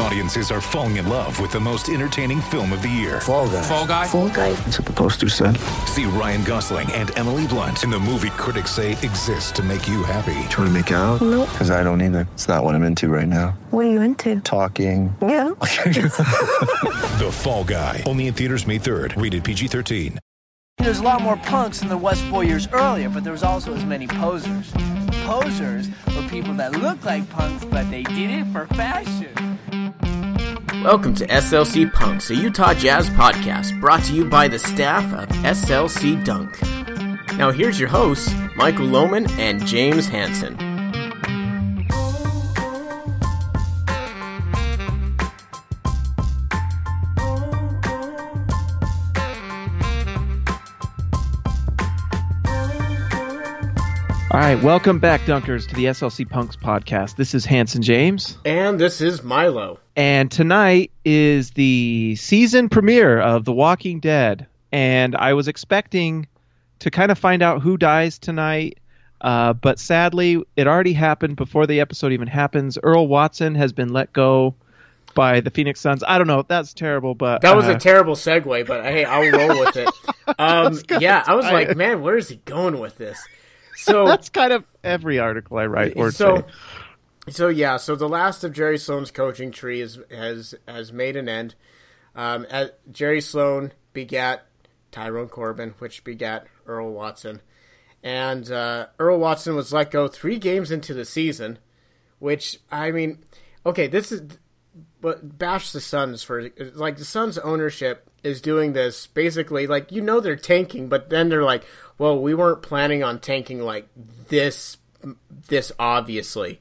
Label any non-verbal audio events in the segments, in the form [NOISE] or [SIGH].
Audiences are falling in love with the most entertaining film of the year. Fall guy. Fall guy. Fall guy. That's what the poster said. See Ryan Gosling and Emily Blunt in the movie critics say exists to make you happy. Trying to make it out? Nope. Because I don't either. It's not what I'm into right now. What are you into? Talking. Yeah. [LAUGHS] The Fall Guy. Only in theaters May 3rd. Rated PG-13. There's a lot more punks than there was four years earlier, but there was also as many posers. Posers were people that look like punks, but they did it for fashion. Welcome to SLC Punks, a Utah Jazz podcast brought to you by the staff of SLC Dunk. Now here's your hosts, Michael Lohman and James Hanson. All right, welcome back, Dunkers, to the SLC Punks podcast. This is Hanson James, And this is Milo. and tonight is the season premiere of The Walking Dead. And I was expecting to kind of find out who dies tonight, uh, but sadly, it already happened before the episode even happens. Earl Watson has been let go by the Phoenix Suns. I don't know, that's terrible, but That was uh, a terrible segue, but hey, I'll roll with it. [LAUGHS] Um, yeah, I was like, man, where is he going with this? So [LAUGHS] that's kind of every article I write or so say. so yeah so the last of jerry sloan's coaching tree is, has has made an end um, as jerry sloan begat tyrone corbin which begat earl watson and uh, earl watson was let go three games into the season which i mean okay this is but bash the suns for like the suns ownership is doing this basically like you know they're tanking but then they're like well we weren't planning on tanking like this this obviously.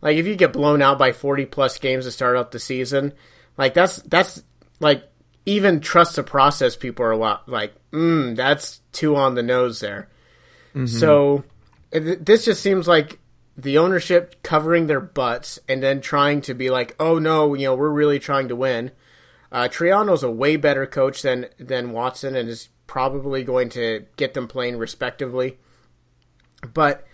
Like if you get blown out by 40 plus games to start out the season like that's that's like even trust the process people are a lot like mm that's too on the nose there. So it- this just seems like the ownership covering their butts and then trying to be like, oh no, you know, we're really trying to win. Uh, Triano's a way better coach than than Watson and is probably going to get them playing respectively. But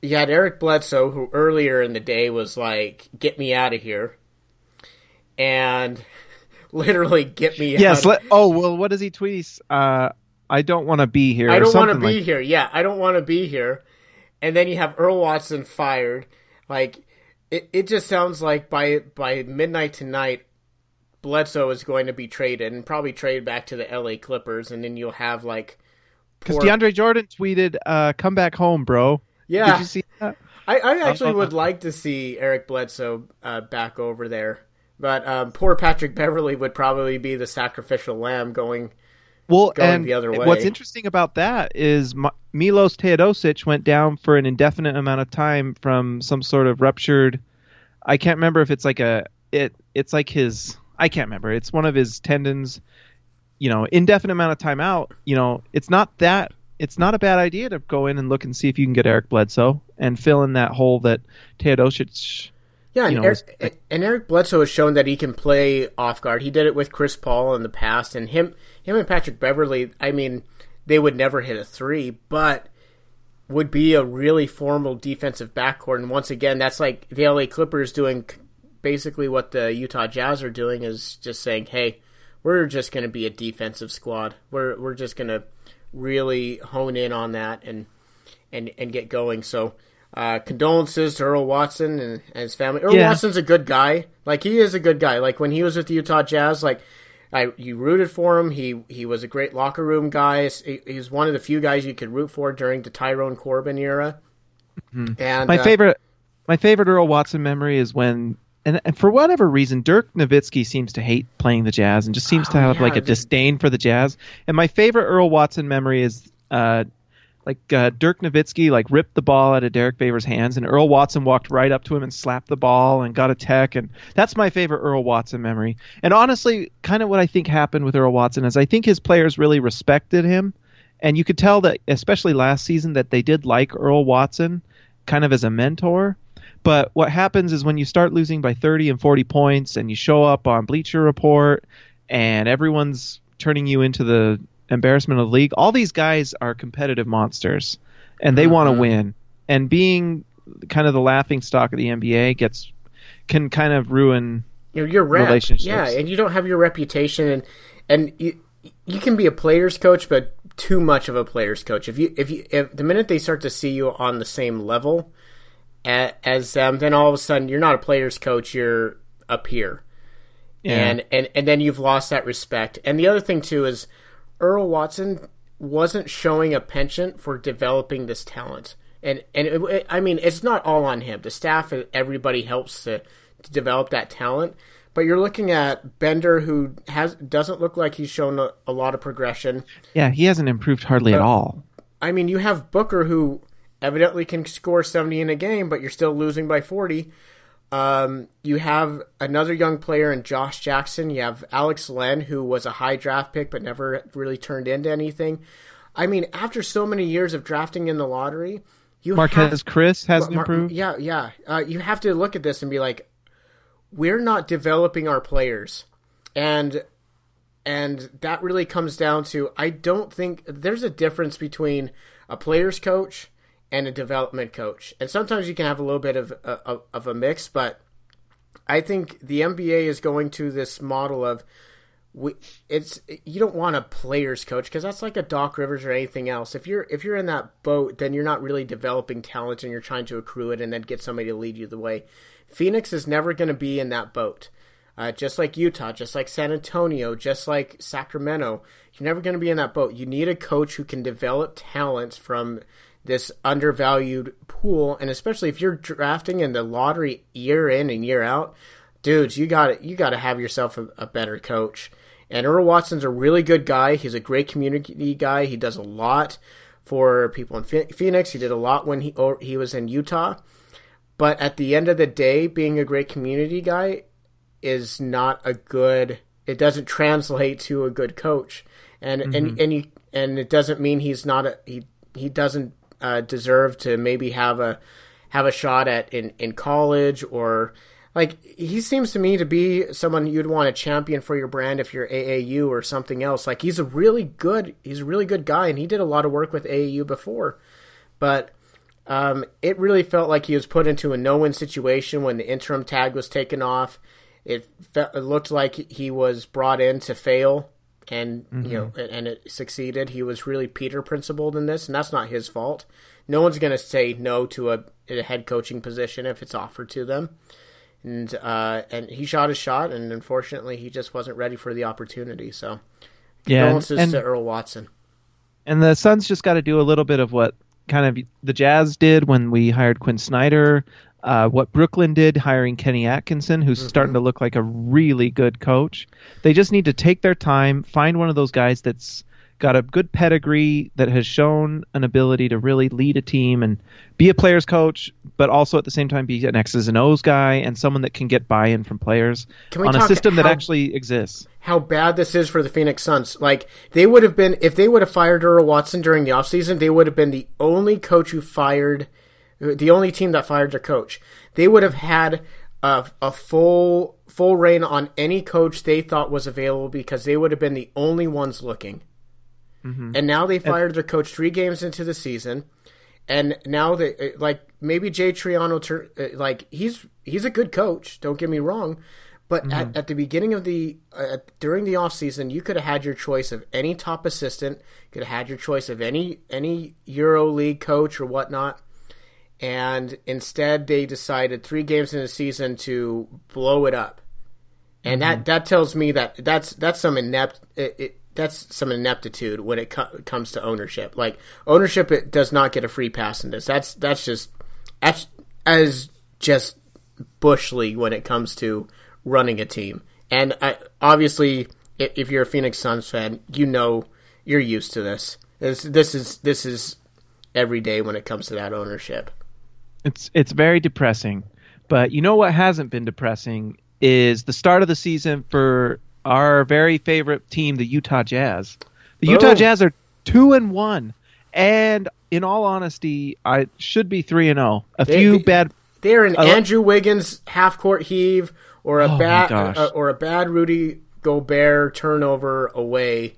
you had Eric Bledsoe, who earlier in the day was like, "Get me out of here," and [LAUGHS] literally get me Yes. Let, oh well. What does he tweet? Uh, I don't want to be here. I don't want to be like- here. Yeah, I don't want to be here. And then you have Earl Watson fired. Like it, it just sounds like by by midnight tonight, Bledsoe is going to be traded and probably traded back to the L.A. Clippers, and then you'll have like Because poor- DeAndre Jordan tweeted, uh, "Come back home, bro." Yeah. Did you see that? I, I actually would like to see Eric Bledsoe uh, back over there, but um, poor Patrick Beverley would probably be the sacrificial lamb going. Well, and the other way. what's interesting about that is M- Milos Teodosic went down for an indefinite amount of time from some sort of ruptured. I can't remember if it's like a it. It's like his. I can't remember. It's one of his tendons. You know, indefinite amount of time out. You know, it's not that. It's not a bad idea to go in and look and see if you can get Eric Bledsoe and fill in that hole that Teodosic. Yeah, and, you know, Eric, and Eric Bledsoe has shown that he can play off guard. He did it with Chris Paul in the past, and him, him and Patrick Beverley. I mean, they would never hit a three, but would be a really formal defensive backcourt. And once again, that's like the LA Clippers doing basically what the Utah Jazz are doing is just saying, "Hey, we're just going to be a defensive squad. We're we're just going to really hone in on that and and and get going." So. Uh, condolences to Earl Watson and, and his family. Earl Yeah. Watson's a good guy. Like he is a good guy. Like when he was with the Utah Jazz, like I you rooted for him. He he was a great locker room guy. He, he was one of the few guys you could root for during the Tyrone Corbin era. And My uh, favorite, my favorite Earl Watson memory is when, and, and for whatever reason, Dirk Nowitzki seems to hate playing the Jazz and just seems to Oh, have yeah, like a the- disdain for the Jazz. And my favorite Earl Watson memory is, uh, like uh, Dirk Nowitzki like ripped the ball out of Derrick Favors' hands, and Earl Watson walked right up to him and slapped the ball and got a tech, and that's my favorite Earl Watson memory. And honestly, kind of what I think happened with Earl Watson is I think his players really respected him, and you could tell that especially last season that they did like Earl Watson, kind of as a mentor. But what happens is when you start losing by 30 and 40 points, and you show up on Bleacher Report, and everyone's turning you into the embarrassment of the league. All these guys are competitive monsters, and they want to uh-huh. win. And being kind of the laughing stock of the NBA gets can kind of ruin you know, your rep, relationships. yeah, and you don't have your reputation, and and you you can be a player's coach, but too much of a player's coach. If you if you if the minute they start to see you on the same level as them, then all of a sudden you're not a player's coach, you're a peer, and and and then you've lost that respect. And the other thing too is Earl Watson wasn't showing a penchant for developing this talent. And and it, it- I mean, it's not all on him. The staff, and everybody helps to, to develop that talent. But you're looking at Bender, who has doesn't look like he's shown a, a lot of progression. Yeah, he hasn't improved hardly at all. I mean, you have Booker, who evidently can score 70 in a game, but you're still losing by 40. Um, you have another young player in Josh Jackson. You have Alex Len, who was a high draft pick but never really turned into anything. I mean, after so many years of drafting in the lottery, you Marquez have, Chris hasn't Mar- improved. Yeah, yeah. Uh, you have to look at this and be like, we're not developing our players, and and that really comes down to I don't think there's a difference between a player's coach and a development coach, and sometimes you can have a little bit of of, of a mix, but I think the NBA is going to this model of we, it's you don't want a players coach because that's like a Doc Rivers or anything else. If you're if you're in that boat, then you're not really developing talent and you're trying to accrue it and then get somebody to lead you the way. Phoenix is never going to be in that boat. Uh, just like Utah, just like San Antonio, just like Sacramento, you're never going to be in that boat. You need a coach who can develop talent from this undervalued pool, and especially if you're drafting in the lottery year in and year out, dudes, you got you got to have yourself a, a better coach. And Earl Watson's a really good guy. He's a great community guy. He does a lot for people in Phoenix. He did a lot when he he was in Utah. But at the end of the day, being a great community guy is not a good. It doesn't translate to a good coach, and and mm-hmm. and you and it doesn't mean he's not a he he doesn't uh, deserve to maybe have a have a shot at in in college or like he seems to me to be someone you'd want to champion for your brand if you're AAU or something else. Like he's a really good he's a really good guy and he did a lot of work with AAU before, but um, it really felt like he was put into a no-win situation when the interim tag was taken off. It, fe- it looked like he was brought in to fail, and you know, and, and it succeeded. He was really Peter principled in this, and that's not his fault. No one's going to say no to a, a head coaching position if it's offered to them. And uh, and he shot his shot, and unfortunately, he just wasn't ready for the opportunity. So, Yeah, condolences and, to Earl Watson. and the Suns just got to do a little bit of what kind of the Jazz did when we hired Quinn Snyder. Uh, what Brooklyn did hiring Kenny Atkinson, who's starting to look like a really good coach. They just need to take their time, find one of those guys that's got a good pedigree, that has shown an ability to really lead a team and be a player's coach, but also at the same time be an X's and O's guy and someone that can get buy-in from players on a system that actually exists. how bad this is for the Phoenix Suns. Like they would have been if they would have fired Earl Watson during the offseason, they would have been the only coach who fired the only team that fired their coach. They would have had a, a full full rein on any coach they thought was available because they would have been the only ones looking. And now they fired their coach three games into the season, and now they like maybe Jay Triano, uh, like he's he's a good coach. Don't get me wrong, but at, at the beginning of the uh, during the off season, you could have had your choice of any top assistant, could have had your choice of any any Euro League coach or whatnot, and instead they decided three games in the season to blow it up, and that mm-hmm. that tells me that that's that's some inept. It, it, that's some ineptitude when it co- comes to ownership. Like ownership, it does not get a free pass in this. That's that's just as as just bush league when it comes to running a team. And I, obviously, if, if you're a Phoenix Suns fan, you know you're used to this. This this is this is every day when it comes to that ownership. It's it's very depressing. But you know what hasn't been depressing is the start of the season for our very favorite team, the Utah Jazz. The Utah Oh. Jazz are two and one, and in all honesty, I should be three and zero. A They- few they- bad. They're an lo- Andrew Wiggins half court heave or a Oh, bad uh, or a bad Rudy Gobert turnover away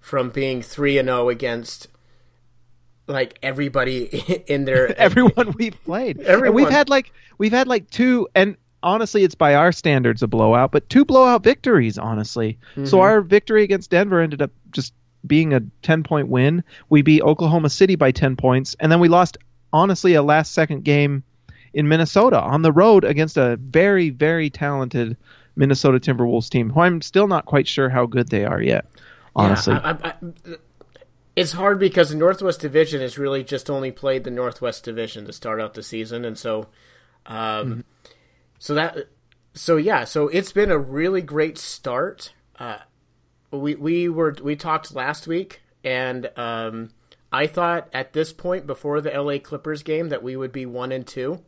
from being three and zero against like everybody [LAUGHS] in their [LAUGHS] everyone [LAUGHS] we've played. Everyone. And we've had like we've had like two and honestly it's by our standards a blowout, but two blowout victories, honestly. Mm-hmm. So our victory against Denver ended up just being a 10 point win. We beat Oklahoma City by 10 points and then we lost honestly a last second game in Minnesota on the road against a very very talented Minnesota Timberwolves team who I'm still not quite sure how good they are yet. Honestly. Yeah, I, I, it's hard because the Northwest Division has really just only played the Northwest Division to start out the season, and so, um, mm-hmm. so that, so yeah, so it's been a really great start. Uh, we we were we talked last week, and um, I thought at this point before the LA Clippers game that we would be one and 2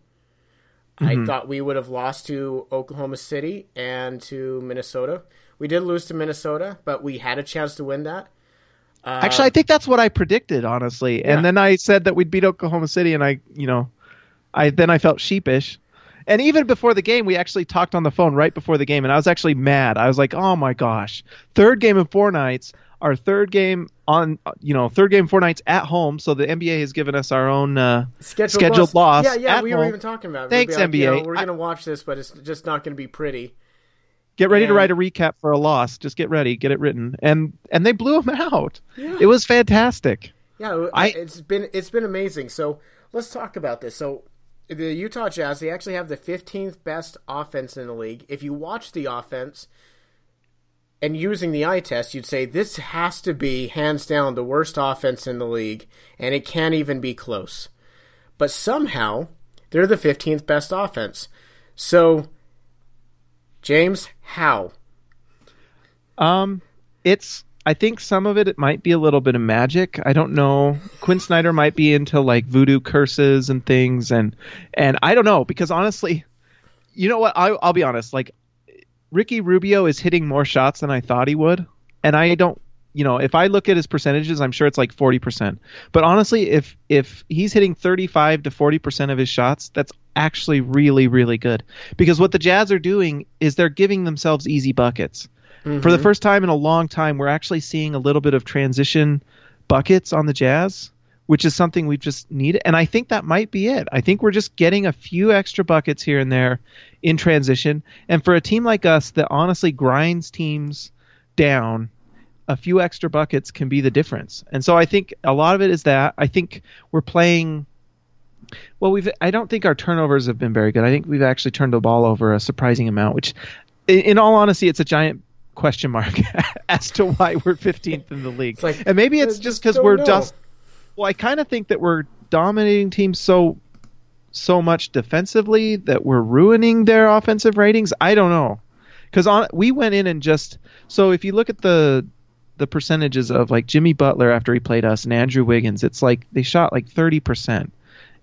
mm-hmm. I thought we would have lost to Oklahoma City and to Minnesota. We did lose to Minnesota, but we had a chance to win that. Uh, Actually, I think that's what I predicted, honestly. Yeah. And then I said that we'd beat Oklahoma City, and I, you know, I then I felt sheepish. And even before the game, we actually talked on the phone right before the game, and I was actually mad. I was like, "Oh my gosh, third game in four nights, our third game on, you know, third game four nights at home. So the NBA has given us our own uh, scheduled, scheduled loss. Yeah, yeah, we home. were even talking about. it. Thanks, like, NBA. You know, we're gonna watch this, but it's just not gonna be pretty. Get ready and, to write a recap for a loss. Just get ready, get it written, and and they blew them out. Yeah. It was fantastic. Yeah, I, it's been it's been amazing. So let's talk about this. So the Utah Jazz they actually have the 15th best offense in the league. If you watch the offense and using the eye test, you'd say this has to be hands down the worst offense in the league, and it can't even be close. But somehow they're the 15th best offense. So James, how? Um, it's. I think some of it it might be a little bit of magic. I don't know. Quinn Snyder might be into like voodoo curses and things, and and I don't know because honestly, you know what? I, I'll be honest. Like Ricky Rubio is hitting more shots than I thought he would, and I don't you know, if I look at his percentages, I'm sure it's like 40%. But honestly, if if he's hitting 35 to 40% of his shots, that's actually really really good. Because what the Jazz are doing is they're giving themselves easy buckets. Mm-hmm. For the mm-hmm. first time in a long time, we're actually seeing a little bit of transition buckets on the Jazz, which is something we've just needed. And I think that might be it. I think we're just getting a few extra buckets here and there in transition. And for a team like us that honestly grinds teams down a few extra buckets can be the difference. And so I think a lot of it is that I think we're playing well we've I don't think our turnovers have been very good. I think we've actually turned the ball over a surprising amount, which in, in all honesty it's a giant question mark [LAUGHS] as to why we're 15th in the league. Like, and maybe it's just cuz we're know. just well I kind of think that we're dominating teams so so much defensively that we're ruining their offensive ratings. I don't know. Cuz on we went in and just so if you look at the the percentages of like Jimmy Butler after he played us and Andrew Wiggins, it's like they shot like 30%.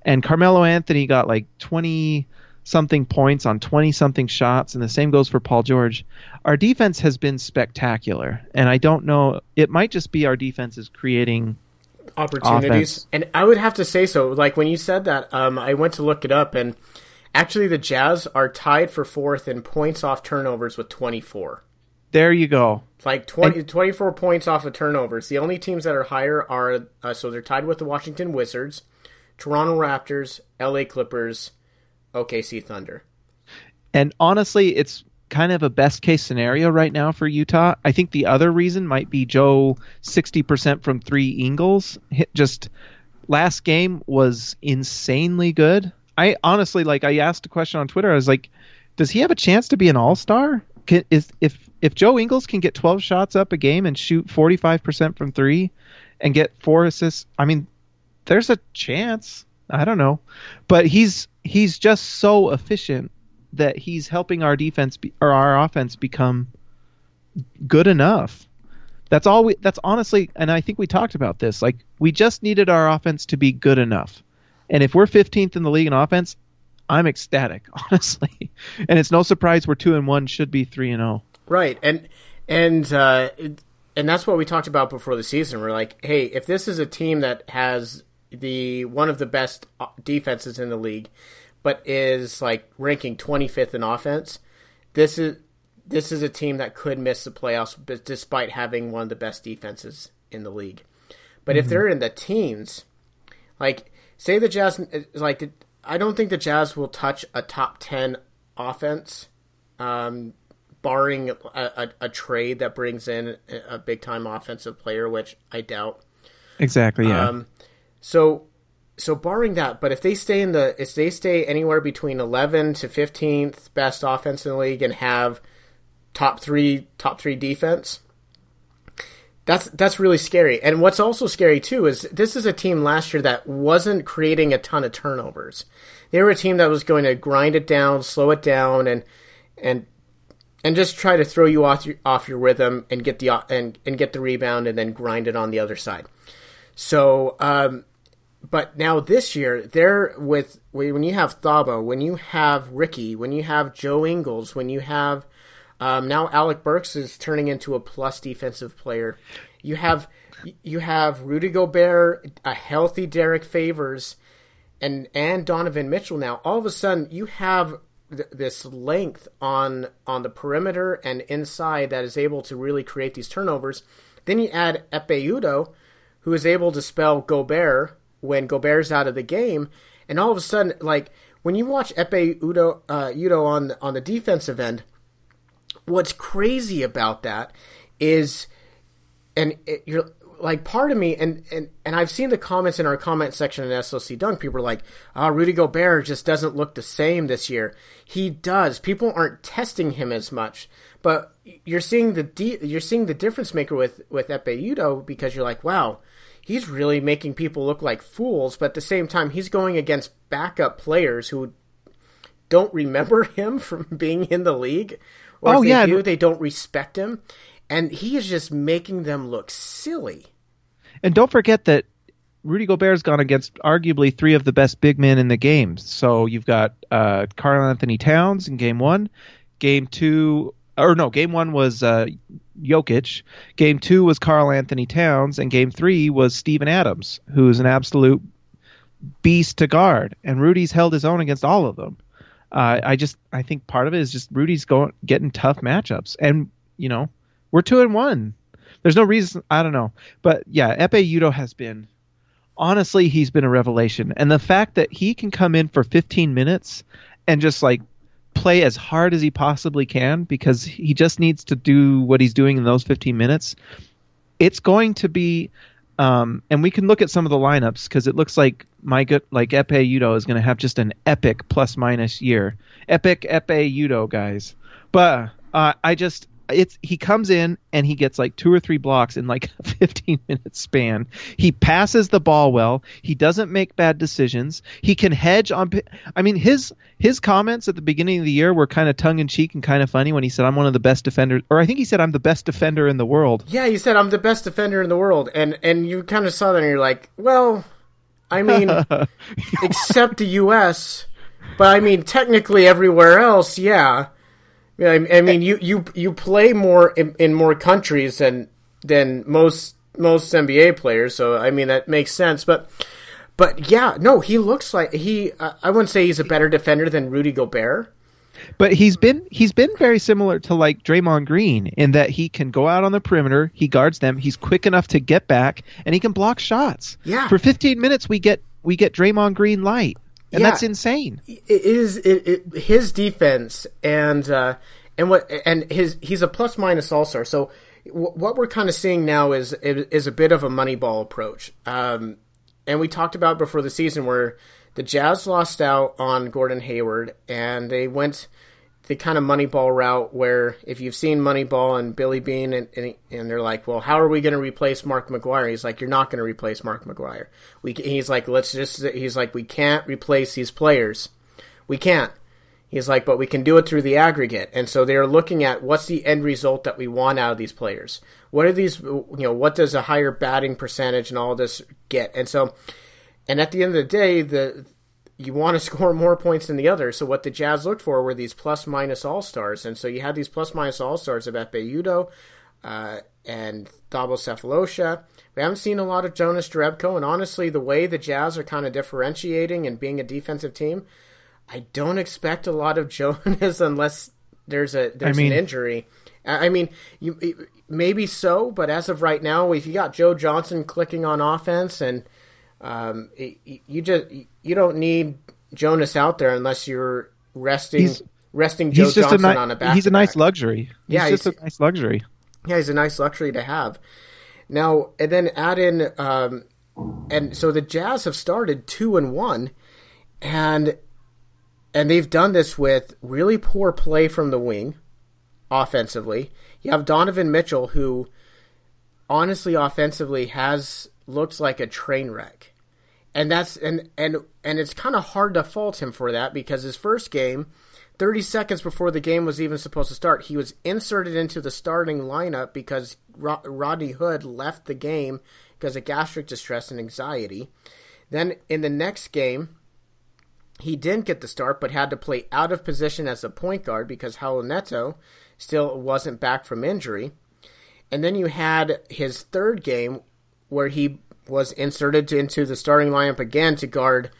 And Carmelo Anthony got like 20 something points on 20 something shots and the same goes for Paul George. Our defense has been spectacular and I don't know it might just be our defense is creating opportunities. Offense. And I would have to say so. Like when you said that, um, I went to look it up and actually the Jazz are tied for fourth in points off turnovers with 24. There you go. Like 20, and, 24 points off of turnovers. The only teams that are higher are uh, so they're tied with the Washington Wizards, Toronto Raptors, LA Clippers, OKC Thunder. And honestly, it's kind of a best case scenario right now for Utah. I think the other reason might be Joe 60% from 3 Ingles. Just last game was insanely good. I honestly like I asked a question on Twitter. I was like, does he have a chance to be an all-star? Is if if Joe Ingles can get 12 shots up a game and shoot 45% from 3 and get four assists, I mean, there's a chance. I don't know. But he's he's just so efficient that he's helping our defense be, or our offense become good enough. That's all we that's honestly and I think we talked about this. Like we just needed our offense to be good enough. And if we're 15th in the league in offense, I'm ecstatic, [LAUGHS] honestly. And it's no surprise we're two and one, should be three and zero. Oh. Right, and and uh, and that's what we talked about before the season. We're like, hey, if this is a team that has the one of the best uh, defenses in the league, but is like ranking 25th in offense, this is this is a team that could miss the playoffs, but despite having one of the best defenses in the league. But if they're in the teens, like say the Jazz, like I don't think the Jazz will touch a top ten offense, um, barring a, a, a trade that brings in a big time offensive player, which I doubt. Exactly. Yeah. Um, so, so barring that, but if they stay in the, if they stay anywhere between 11 to 15th best offense in the league and have top three, top three defense, that's that's really scary. And what's also scary too is this is a team last year that wasn't creating a ton of turnovers. They were a team that was going to grind it down, slow it down, and and and just try to throw you off your, off your rhythm and get the and and get the rebound and then grind it on the other side. So, um, but now this year, they're with when you have Thabo, when you have Ricky, when you have Joe Ingles, when you have um, now Alec Burks is turning into a plus defensive player. You have you have Rudy Gobert, a healthy Derrick Favors, and and Donovan Mitchell. Now all of a sudden you have th- this length on on the perimeter and inside that is able to really create these turnovers. Then you add Ekpe Udoh, who is able to spell Gobert when Gobert's out of the game, and all of a sudden, like when you watch Ekpe Udoh uh, Udoh on on the defensive end, what's crazy about that is, and it, you're like part of me, and, and and I've seen the comments in our comment section in SLC Dunk. People are like, "Ah, oh, Rudy Gobert just doesn't look the same this year." He does. People aren't testing him as much, but you're seeing the de- you're seeing the difference maker with with Ekpe Udoh because you're like, "Wow." He's really making people look like fools, but at the same time, he's going against backup players who don't remember [LAUGHS] him from being in the league or Oh, if they yeah. do, they don't respect him, and he is just making them look silly. And don't forget that Rudy Gobert's gone against arguably three of the best big men in the game. So you've got uh, Karl-Anthony Towns in game one, game two, or no, game one was uh, Jokic, game two was Karl-Anthony Towns, and game three was Steven Adams, who's an absolute beast to guard. And Rudy's held his own against all of them. Uh, I just I think part of it is just Rudy's going getting tough matchups, and you know we're two and one. There's no reason I don't know, but yeah, Ekpe Udoh has been honestly he's been a revelation, and the fact that he can come in for 15 minutes and just like play as hard as he possibly can because he just needs to do what he's doing in those 15 minutes. It's going to be um, and we can look at some of the lineups because it looks like my good like Ekpe Udoh is going to have just an epic plus minus year. Epic Ekpe Udoh guys. But uh, I just it's he comes in and he gets like two or three blocks in like [LAUGHS] a 15 minute span. He passes the ball well. He doesn't make bad decisions. He can hedge on. I mean his his comments at the beginning of the year were kind of tongue in cheek and kind of funny when he said I'm one of the best defenders, or I think he said I'm the best defender in the world. Yeah, he said I'm the best defender in the world, and and you kind of saw that, and you're like, well, I mean, [LAUGHS] except the U.S., but I mean, technically everywhere else, yeah. Yeah, I, I mean, you, you you play more in, in more countries than than most most NBA players, so I mean that makes sense. But but yeah, no, he looks like he. I I wouldn't say he's a better defender than Rudy Gobert. But he's been he's been very similar to like Draymond Green in that he can go out on the perimeter, he guards them, he's quick enough to get back, and he can block shots. Yeah. For 15 minutes, we get we get Draymond Green light, and Yeah. that's insane. it is it, it, his defense and uh, and what and his he's a plus minus all star. So w- what we're kind of seeing now is is a bit of a moneyball approach. Um, and we talked about before the season where the Jazz lost out on Gordon Hayward and they went the kind of Moneyball route where if you've seen Moneyball and Billy Beane and, and, and they're like, well, how are we going to replace Mark McGwire? He's like, you're not going to replace Mark McGwire. We, he's like, let's just, he's like, we can't replace these players. We can't. He's like, but we can do it through the aggregate. And so they're looking at what's the end result that we want out of these players. What are these, you know, what does a higher batting percentage and all this get? And so, and at the end of the day, the you want to [LAUGHS] score more points than the other. So what the Jazz looked for were these plus minus all stars, and so you had these plus minus all stars of Ekpe Udoh uh, and Thabo Sefolosha. We haven't seen a lot of Jonas Jerebko, and honestly, the way the Jazz are kind of differentiating and being a defensive team, I don't expect a lot of [LAUGHS] Jonas unless there's a there's mean- an injury. I I mean, you maybe so, but as of right now, if you got Joe Johnson clicking on offense, and um, you just you don't need Jonas out there unless you're resting He's- resting Joe Johnson a ni- on a back. he's a nice luxury. He's Yeah, just he's- a nice luxury. Yeah, he's a nice luxury to have. Now and then add in, um, and so the Jazz have started two and one, and and they've done this with really poor play from the wing, offensively. You have Donovan Mitchell, who honestly offensively has looked like a train wreck, and that's and and and it's kind of hard to fault him for that because his first game. 30 seconds before the game was even supposed to start, he was inserted into the starting lineup because Rod- Rodney Hood left the game because of gastric distress and anxiety. Then in the next game, he didn't get the start but had to play out of position as a point guard because Raul Neto still wasn't back from injury. And then you had his third game where he was inserted into the starting lineup again to guard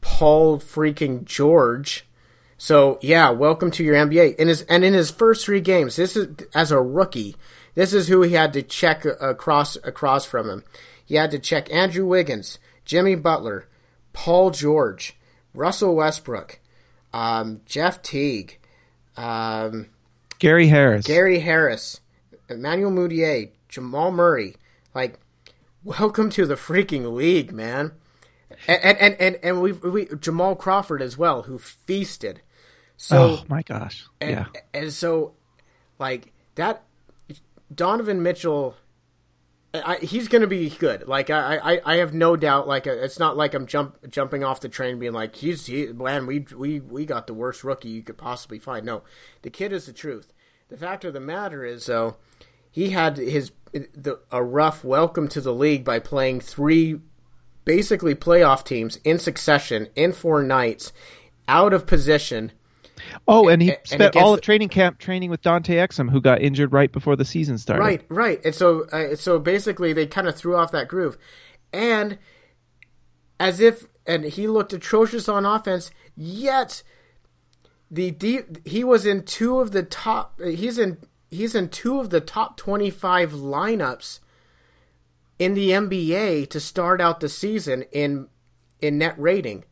Paul freaking George. So yeah, welcome to your NBA. In his and in his first three games, this is as a rookie. This is who he had to check across across from him. He had to check Andrew Wiggins, Jimmy Butler, Paul George, Russell Westbrook, um, Jeff Teague, um, Gary Harris. Gary Harris, Emmanuel Mudiay, Jamal Murray. Like, welcome to the freaking league, man. And and and and, we we Jamal Crawford as well, who feasted. So oh my gosh. and, yeah. and so like that, Donovan Mitchell. I, he's going to be good. Like I, I, I have no doubt. Like it's not like I'm jump jumping off the train, being like he's he, man. We we we got the worst rookie you could possibly find. No, the kid is the truth. The fact of the matter is, though, he had his the, a rough welcome to the league by playing three basically playoff teams in succession in four nights, out of position. Oh, and he and spent against all the- of training camp training with Dante Exum, who got injured right before the season started. Right, right. And so, uh, so basically, they kind of threw off that groove, and as if, and he looked atrocious on offense. Yet, the deep, he was in two of the top. He's in he's in two of the top twenty five lineups in the NBA to start out the season in in net rating.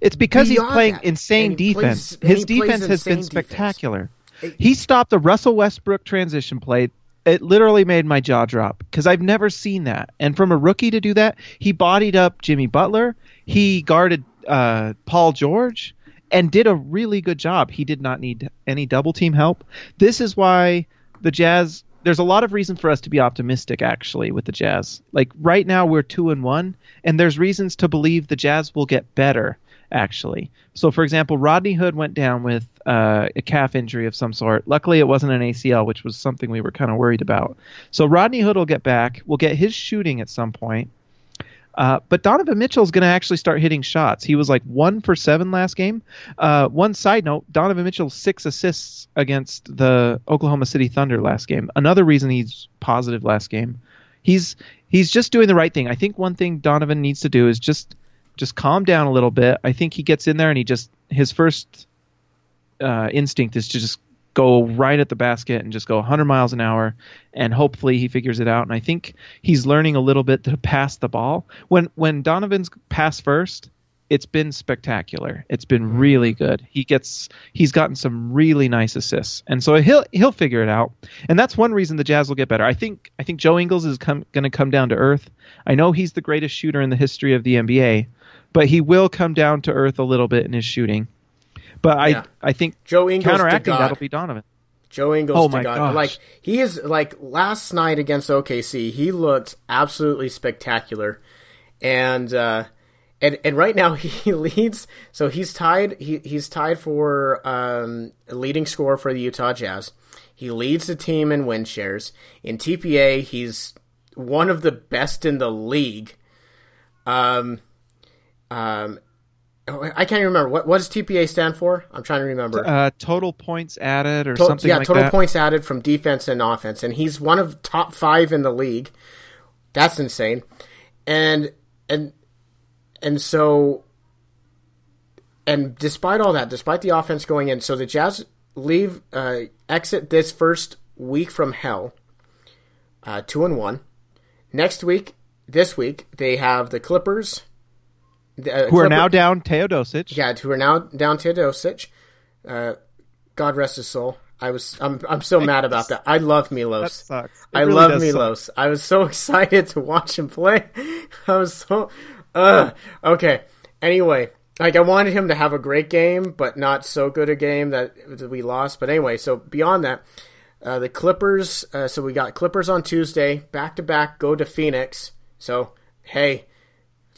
It's because he's playing that. insane he defense. plays- His defense has been insane defense. spectacular. He stopped the Russell Westbrook transition play. It literally made my jaw drop because I've never seen that. And from a rookie to do that, he bodied up Jimmy Butler. He guarded uh, Paul George and did a really good job. He did not need any double team help. This is why the Jazz. There's a lot of reason for us to be optimistic, actually, with the Jazz. Like right now, we're two and one, and there's reasons to believe the Jazz will get better. Actually, so for example, Rodney Hood went down with uh, a calf injury of some sort. Luckily, it wasn't an ACL, which was something we were kind of worried about. So Rodney Hood will get back. We'll get his shooting at some point. Uh, but Donovan Mitchell is going to actually start hitting shots. He was like one for seven last game. Uh, one side note: Donovan Mitchell six assists against the Oklahoma City Thunder last game. Another reason he's positive last game. He's he's just doing the right thing. I think one thing Donovan needs to do is just just calm down a little bit. I think he gets in there and he just his first uh, instinct is to just go right at the basket and just go 100 miles an hour and hopefully he figures it out. And i think he's learning a little bit to pass the ball. When when donovan's pass first it's been spectacular. It's been mm-hmm. really good. He gets he's gotten some really nice assists. And so he'll he'll figure it out. And that's one reason the jazz will get better. I think i think joe ingles is come, going to come down to earth. I know he's the greatest shooter in the history of the nba but he will come down to earth a little bit in his shooting but Yeah. I I think Joe Ingles counteracting that'll be Donovan. Joe Ingles Oh to my God. Like he is like last night against OKC, he looked absolutely spectacular. And uh and and right now [LAUGHS] he leads so he's tied he he's tied for um leading scorer for the Utah Jazz. He leads the team in win shares. In TPA, he's one of the best in the league. Um um I can't even remember what what does TPA stand for. I'm trying to remember. Uh, total points added or To- something yeah, like total that. points added from defense and offense, and he's one of top five in the league. That's insane, and and and so, and despite all that, despite the offense going in, so the Jazz leave uh, exit this first week from hell, uh, two and one. Next week, this week they have the Clippers, uh, Who are now down Teodosic. yeah, who are now down Teodosic. Uh, God rest his soul. I was I'm I'm so mad about that. I love Milos. That sucks. It I really love does suck. Milos. I was so [LAUGHS] excited to watch him play. [LAUGHS] I was so uh okay. Anyway, like I wanted him to have a great game, but not so good a game that, that we lost. But anyway, so beyond that, uh, the Clippers. Uh, so we got Clippers on Tuesday, back to back. Go to Phoenix. So hey,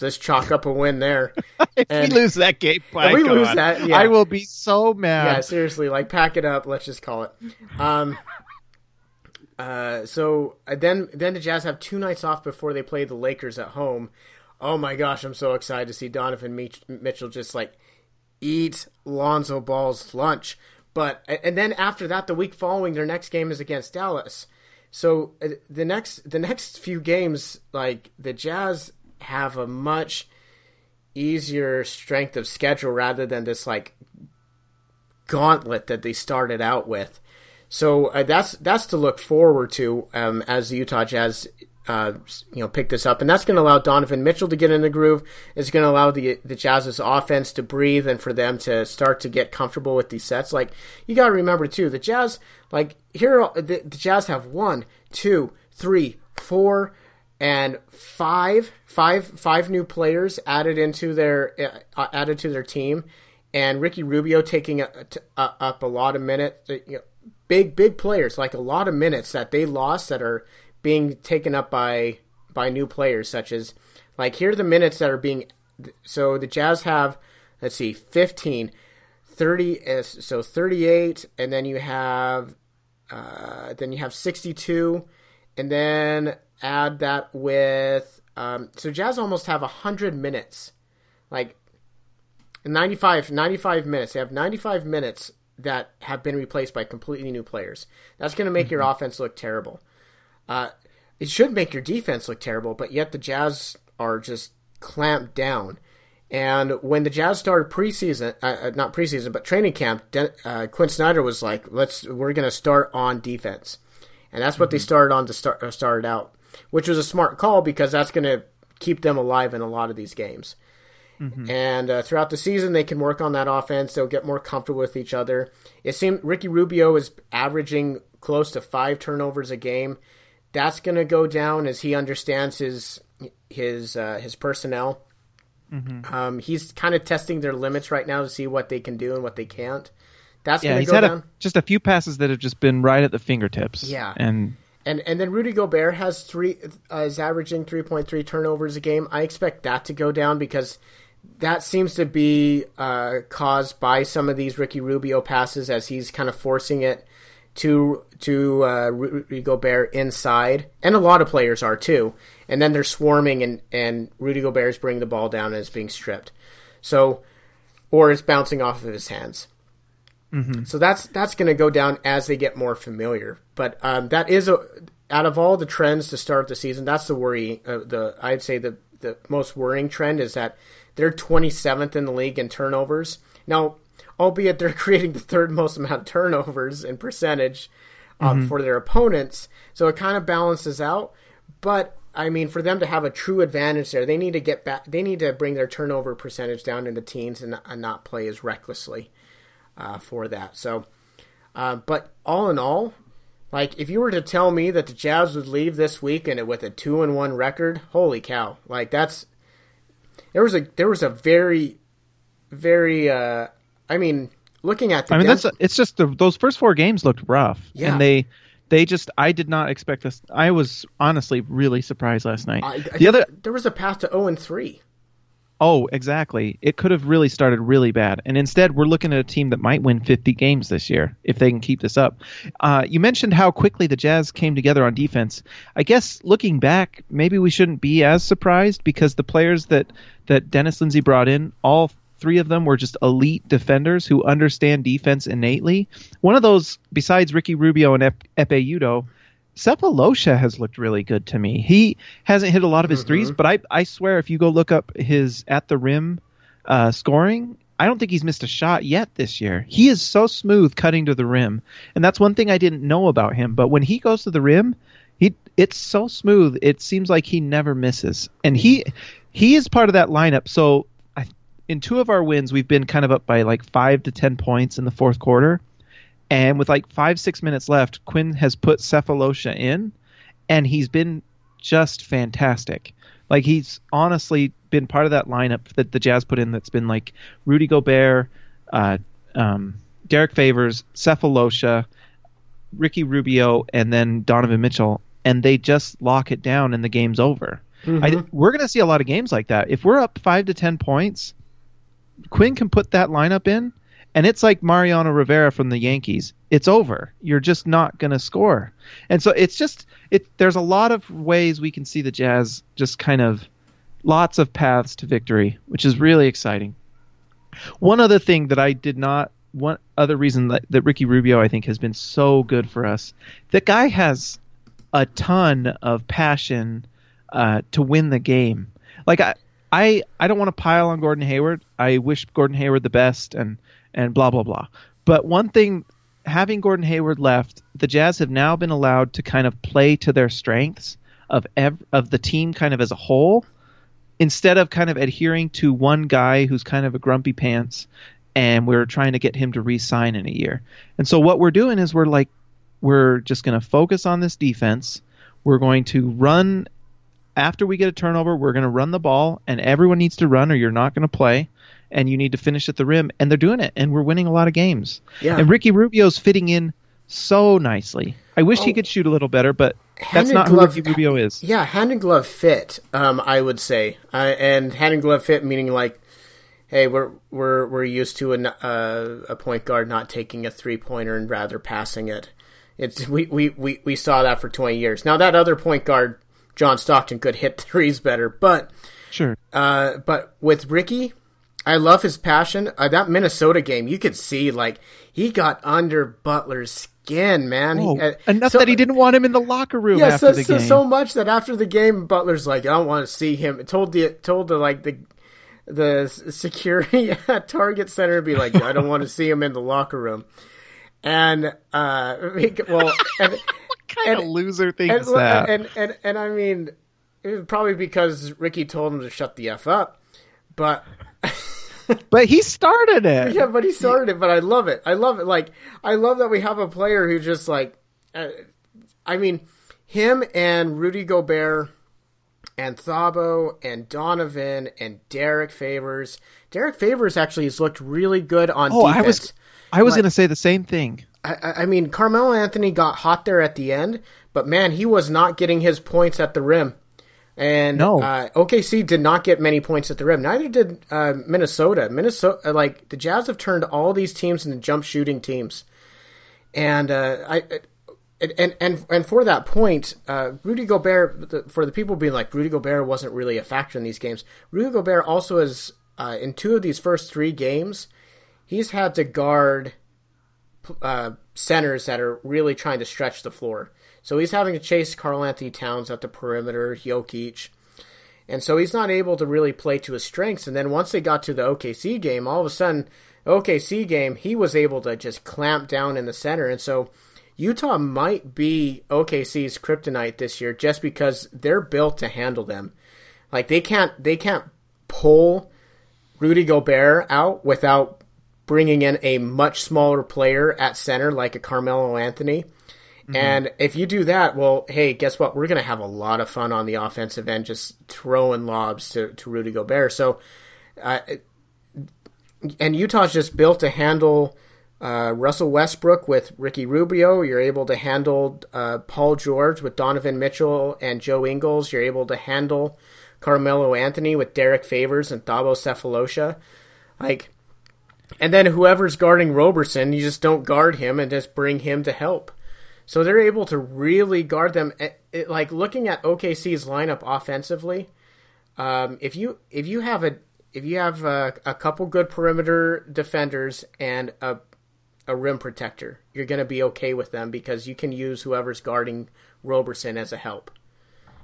let's chalk up a win there. [LAUGHS] If And- we lose that game, If we lose that, yeah. I will be so mad. yeah, seriously, like pack it up. Let's just call it. Um, uh, so uh, then, then the Jazz have two nights off before they play the Lakers at home. Oh my gosh, I'm so excited to see Donovan Mitch- Mitchell just like eat Lonzo Ball's lunch. But and then after that, the week following, their next game is against Dallas. So uh, the next the next few games, like the Jazz have a much easier strength of schedule rather than this like gauntlet that they started out with. So uh, that's that's to look forward to um, as the Utah Jazz uh, you know pick this up, and that's going to allow Donovan Mitchell to get in the groove. It's going to allow the the Jazz's offense to breathe and for them to start to get comfortable with these sets. Like you got to remember too, the Jazz like here the, the Jazz have one, two, three, four and five, five, five new players added into their uh, added to their team, and Ricky Rubio taking a, t- uh, up a lot of minutes. uh, You know, big, big players like a lot of minutes that they lost that are being taken up by by new players, such as like here are the minutes that are being. So the Jazz have, let's see, 15, 30, uh, so 38, and then you have uh, then you have 62, and then add that with um, so Jazz almost have 100 minutes, like 95, 95 minutes. They have 95 minutes that have been replaced by completely new players. That's going to make your offense look terrible. Uh, it should make your defense look terrible, but yet the Jazz are just clamped down. And when the Jazz started preseason, uh, uh, not preseason, but training camp, De- uh, Quinn Snyder was like, "Let's we're going to start on defense," and that's what they started on to start uh, started out, which was a smart call because that's going to keep them alive in a lot of these games. And uh, throughout the season, they can work on that offense. They'll get more comfortable with each other. It seemed Ricky Rubio is averaging close to five turnovers a game. That's going to go down as he understands his his uh, his personnel. Um, he's kind of testing their limits right now to see what they can do and what they can't. That's Yeah, going to he's go had down. a, just a few passes that have just been right at the fingertips. Yeah. and And and then Rudy Gobert has three uh, is averaging three point three turnovers a game. I expect that to go down because that seems to be uh, caused by some of these Ricky Rubio passes as he's kind of forcing it to to uh, Rudy Gobert inside, and a lot of players are too. And then they're swarming, and and Rudy Gobert's bringing the ball down and it's being stripped. So, or it's bouncing off of his hands. So that's that's going to go down as they get more familiar. But um, that is a out of all the trends to start the season, that's the worry. Uh, the I'd say the the most worrying trend is that they're 27th in the league in turnovers. Now, albeit they're [LAUGHS] creating the third most amount of turnovers in percentage um, for their opponents, so it kind of balances out. But I mean, for them to have a true advantage there, they need to get back. They need to bring their turnover percentage down in the teens and, and not play as recklessly uh, for that. So, uh, but all in all, like if you were to tell me that the Jazz would leave this week and with a two and one record, holy cow! Like that's there was a there was a very very uh I mean looking at the I mean depth- that's it's just the, those first four games looked rough, Yeah. and they they just I did not expect this. I was honestly really surprised last night. I, I the other there was a path to zero and three. Oh, exactly. It could have really started really bad. And instead, we're looking at a team that might win 50 games this year if they can keep this up. Uh, you mentioned how quickly the Jazz came together on defense. I guess looking back, maybe we shouldn't be as surprised because the players that, that Dennis Lindsey brought in, all three of them were just elite defenders who understand defense innately. One of those, besides Ricky Rubio and Ep- Ekpe Udoh, Sefolosha has looked really good to me. He hasn't hit a lot of his threes, but I I swear if you go look up his at the rim uh, scoring, I don't think he's missed a shot yet this year. He is so smooth cutting to the rim, and that's one thing I didn't know about him. But when he goes to the rim, he it's so smooth. It seems like he never misses, and he he is part of that lineup. So I, in two of our wins, we've been kind of up by like five to ten points in the fourth quarter, and with like five six minutes left, Quin has put Sefolosha in, and he's been just fantastic. Like he's honestly been part of that lineup that the Jazz put in. That's been like Rudy Gobert, uh, um, Derrick Favors, Sefolosha, Ricky Rubio, and then Donovan Mitchell, and they just lock it down, and the game's over. I, we're going to see a lot of games like that. If we're up five to ten points, Quin can put that lineup in, and it's like Mariano Rivera from the Yankees. It's over. You're just not going to score. And so it's just it. There's a lot of ways we can see the Jazz just kind of lots of paths to victory, which is really exciting. One other thing that I did not. One other reason that, that Ricky Rubio I think has been so good for us. The guy has a ton of passion uh, to win the game. Like I, I, I don't want to pile on Gordon Hayward. I wish Gordon Hayward the best and and blah blah blah. But one thing, having Gordon Hayward left, the Jazz have now been allowed to kind of play to their strengths of ev- of the team kind of as a whole, instead of kind of adhering to one guy who's kind of a grumpy pants, and we're trying to get him to re-sign in a year. And so what we're doing is we're like, we're just going to focus on this defense. We're going to run after we get a turnover, we're going to run the ball, and everyone needs to run, or you're not going to play, and you need to finish at the rim. And they're doing it, and we're winning a lot of games. Yeah. And Ricky Rubio's fitting in so nicely. I wish he Oh. could shoot a little better, but that's not who Ricky Rubio is. Yeah, hand and glove fit. Um, I would say, uh, and hand and glove fit meaning like, hey, we're we're we're used to a uh, a point guard not taking a three pointer and rather passing it. It's we, we, we, we saw that for twenty years. Now that other point guard, John Stockton, could hit [LAUGHS] threes better, but Sure. uh, but with Ricky, I love his passion. Uh, that Minnesota game, you could see like he got under Butler's skin, man. He, uh, enough so- that he didn't want him in the locker room yeah, after so, the so, game. so much that after the game, Butler's like, I don't want to see him. Told the told the like the the security [LAUGHS] at Target Center be like, I don't want to see him in the locker room. And uh, [LAUGHS] well, and, [LAUGHS] what kind of loser thinks and, that? and and and I mean, it was probably because Ricky told him to shut the f up. But but he started it. yeah, but he started it. But I love it. I love it. Like I love that we have a player who just like, uh, I mean, him and Rudy Gobert and Thabo and Donovan and Derrick Favors. Derrick Favors actually has looked really good on Oh, defense. I was I was Like- going to say the same thing. I, I- I mean, Carmelo Anthony got hot there at the end, but man, he was not getting his points at the rim. And No. uh, OKC did not get many points at the rim. Neither did uh, Minnesota. Minnesota, uh, like the Jazz, have turned all these teams into jump shooting teams. And uh, I, and and and and for that point, uh, Rudy Gobert, the- for the people being like Rudy Gobert wasn't really a factor in these games. Rudy Gobert also is uh, in two of these first three games, he's had to guard uh, centers that are really trying to stretch the floor. So he's having to chase Karl-Anthony Towns at the perimeter, Jokic. And so he's not able to really play to his strengths. And then once they got to the OKC game, all of a sudden, OKC game, he was able to just clamp down in the center. And so Utah might be OKC's kryptonite this year just because they're built to handle them. Like they can't they can't pull Rudy Gobert out without bringing in a much smaller player at center like a Carmelo Anthony. And if you do that, well, hey, guess what? We're going to have a lot of fun on the offensive end just throwing lobs to, to Rudy Gobert. So, uh, and Utah's just built to handle uh, Russell Westbrook with Ricky Rubio. You're able to handle uh, Paul George with Donovan Mitchell and Joe Ingles. You're able to handle Carmelo Anthony with Derrick Favors and Thabo Sefolosha. Like, and then whoever's guarding Roberson, you just don't guard him and just bring him to help. So they're able to really guard them. It, it- like looking at OKC's lineup offensively, um, if you if you have a if you have a, a couple good perimeter defenders and a a rim protector, you're going to be okay with them because you can use whoever's guarding Roberson as a help.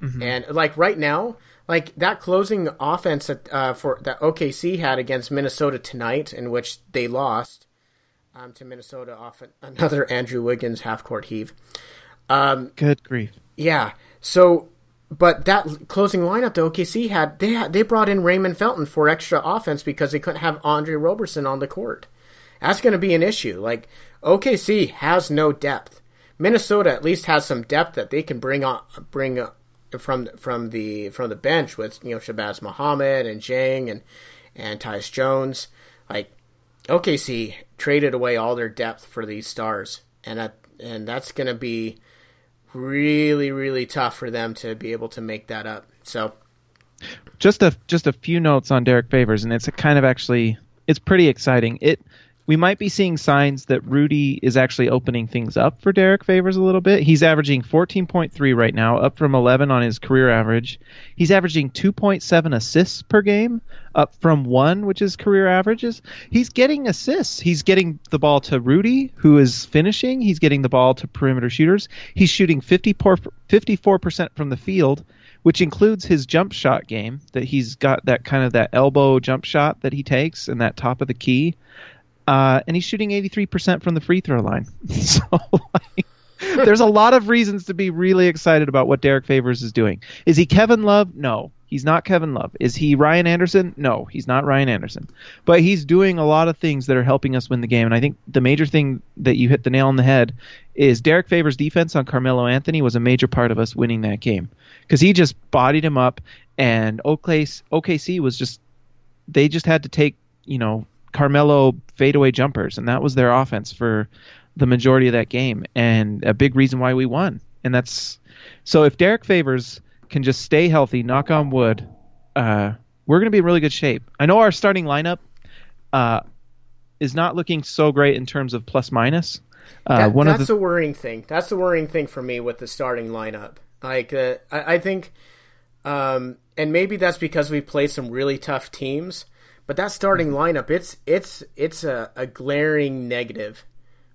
And like right now, like that closing offense that uh, for that OKC had against Minnesota tonight, in which they lost um, to Minnesota off another [LAUGHS] Andrew Wiggins half court heave. Good grief. Yeah. So, but that closing lineup the OKC had, they had, they brought in Raymond Felton for extra offense because they couldn't have Andre Roberson on the court. That's going to be an issue. Like OKC has no depth. Minnesota at least has some depth that they can bring on, bring from from the from the bench with you know Shabazz Muhammad and Dieng and and Tyus Jones. Like OKC traded away all their depth for these stars, and and that's going to be really really tough for them to be able to make that up. So just a just a few notes on Derrick Favors, and it's kind of actually it's pretty exciting. It we might be seeing signs that Rudy is actually opening things up for Derrick Favors a little bit. He's averaging 14.3 right now, up from 11 on his career average. He's averaging 2.7 assists per game, up from one, which is career averages. He's getting assists. He's getting the ball to Rudy, who is finishing. He's getting the ball to perimeter shooters. He's shooting 54 54% from the field which includes his jump shot game that he's got that kind of that elbow jump shot that he takes and that top of the key uh, and he's shooting 83% from the free throw line. [LAUGHS] So like, there's a lot of reasons to be really excited about what Derrick Favors is doing. Is he Kevin Love? No. He's not Kevin Love. Is he Ryan Anderson? No he's not Ryan Anderson. But he's doing a lot of things that are helping us win the game and I think the major thing that you hit the nail on the head is Derrick Favors defense on Carmelo Anthony was a major part of us winning that game because he just bodied him up, and OKC, OKC was just they just had to take you know Carmelo fadeaway jumpers, and that was their offense for the majority of that game, and a big reason why we won. And that's so if Derrick Favors can just stay healthy, knock on wood, uh, we're going to be in really good shape. I know our starting lineup uh, is not looking so great in terms of plus minus. Uh, that, that's the the worrying thing. That's the worrying thing for me with the starting lineup. Like uh, I, I think, um, and maybe that's because we played some really tough teams. But that starting lineup, it's it's it's a, a glaring negative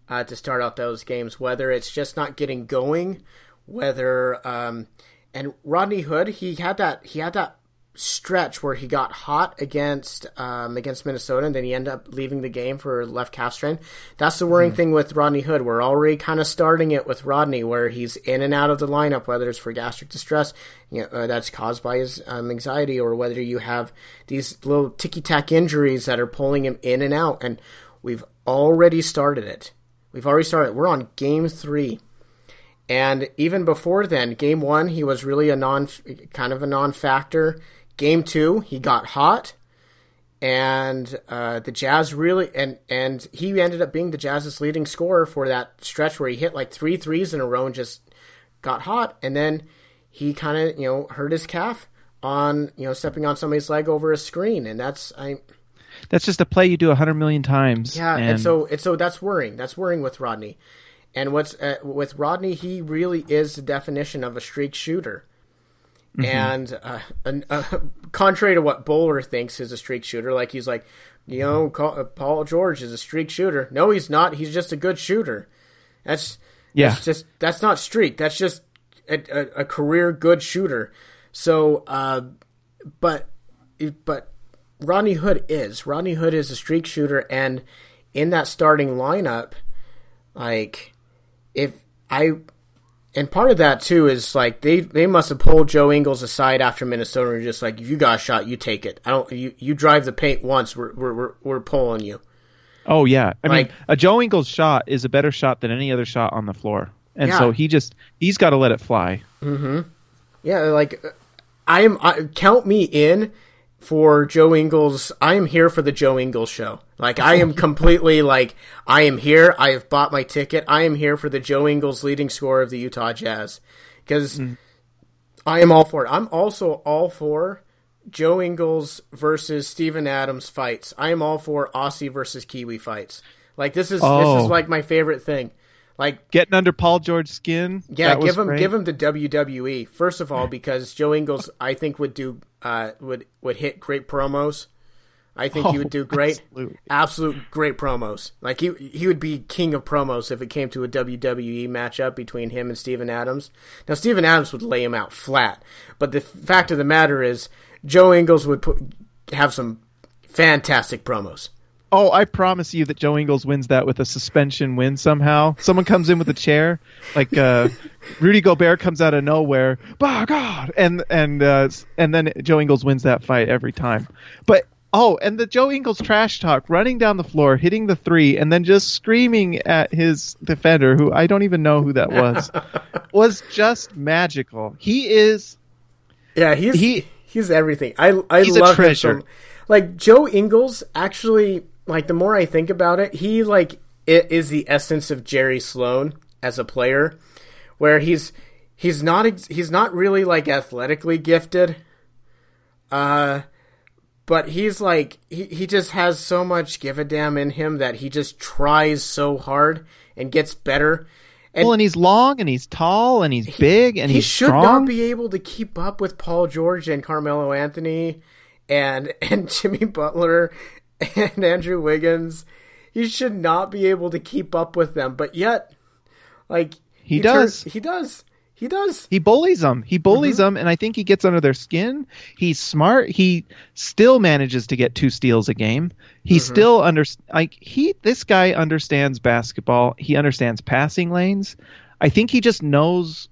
uh, to start out those games. Whether it's just not getting going, whether um, and Rodney Hood, he had that he had that stretch where he got hot against um, against Minnesota, and then he ended up leaving the game for left calf strain. That's the worrying thing with Rodney Hood. We're already kind of starting it with Rodney, where he's in and out of the lineup, whether it's for gastric distress you know, uh, that's caused by his um, anxiety, or whether you have these little ticky tack injuries that are pulling him in and out. And we've already started it. We've already started. We're on game three. And even before then, game one, he was really a non, kind of a non-factor. Game two, he got hot, and uh, the Jazz really, and and he ended up being the Jazz's leading scorer for that stretch where he hit like three threes in a row and just got hot, and then he kind of you know hurt his calf on you know stepping on somebody's leg over a screen, and that's I that's just a play you do a hundred million times. yeah, and, and so and so that's worrying. That's worrying with Rodney. And what's uh, with Rodney, he really is the definition of a streak shooter. And uh, an, uh, [LAUGHS] contrary to what Bowler thinks is a streak shooter, like he's like, you know, Ca- uh, Paul George is a streak shooter. No, he's not. He's just a good shooter. That's Yeah. That's just that's not streak. That's just a, a, a career good shooter. So, uh, but but Rodney Hood is Rodney Hood is a streak shooter, and in that starting lineup, like if I and part of that too is like they they must have pulled Joe Ingles aside after Minnesota and just like if you got a shot, you take it. I don't you you drive the paint once, we're we're we're, we're pulling you. Oh yeah, I Like- mean, a Joe Ingles shot is a better shot than any other shot on the floor, and Yeah. so he just he's got to let it fly. Hmm. Yeah, like I am. I, count me in for Joe Ingles. I am here for the Joe Ingles show. Like I am completely like I am here. I have bought my ticket. I am here for the Joe Ingles leading scorer of the Utah Jazz because mm. I am all for it. I'm also all for Joe Ingles versus Steven Adams fights. I am all for Aussie versus Kiwi fights. Like this is this Oh. is like my favorite thing. Like Getting under Paul George's skin. yeah, give him great. give him the WWE first of all because Joe Ingles I think would do uh, would would hit great promos I think he Oh, would do great. absolutely. Absolute great promos. Like he he would be king of promos if it came to a WWE matchup between him and Steven Adams. Now Steven Adams would lay him out flat, but the fact of the matter is Joe Ingles would put, have some fantastic promos. Oh, I promise you that Joe Ingles wins that with a suspension win somehow. Someone comes in with a chair, like uh, [LAUGHS] Rudy Gobert comes out of nowhere, by God, and and uh, and then Joe Ingles wins that fight every time. But oh, and the Joe Ingles trash talk, running down the floor, hitting the three, and then just screaming at his defender, who I don't even know who that was, [LAUGHS] was just magical. He is Yeah, he's He- he's everything. I I He's a love him so- like Joe Ingles actually like the more I think about it, he like it is the essence of Jerry Sloan as a player where he's he's not ex- he's not really like athletically gifted. Uh but he's like he, he just has so much give a damn in him that he just tries so hard and gets better. And well, and he's long, and he's tall, and he's big, and he he's should strong. not be able to keep up with Paul George and Carmelo Anthony and [LAUGHS] and Jimmy Butler [LAUGHS] and Andrew Wiggins. He should not be able to keep up with them, but yet, like He turn- does. he does, he does. He bullies them. He bullies Mm-hmm. them, and I think he gets under their skin. He's smart. He still manages to get two steals a game. He Mm-hmm. still under like he. This guy understands basketball. He understands passing lanes. I think he just knows.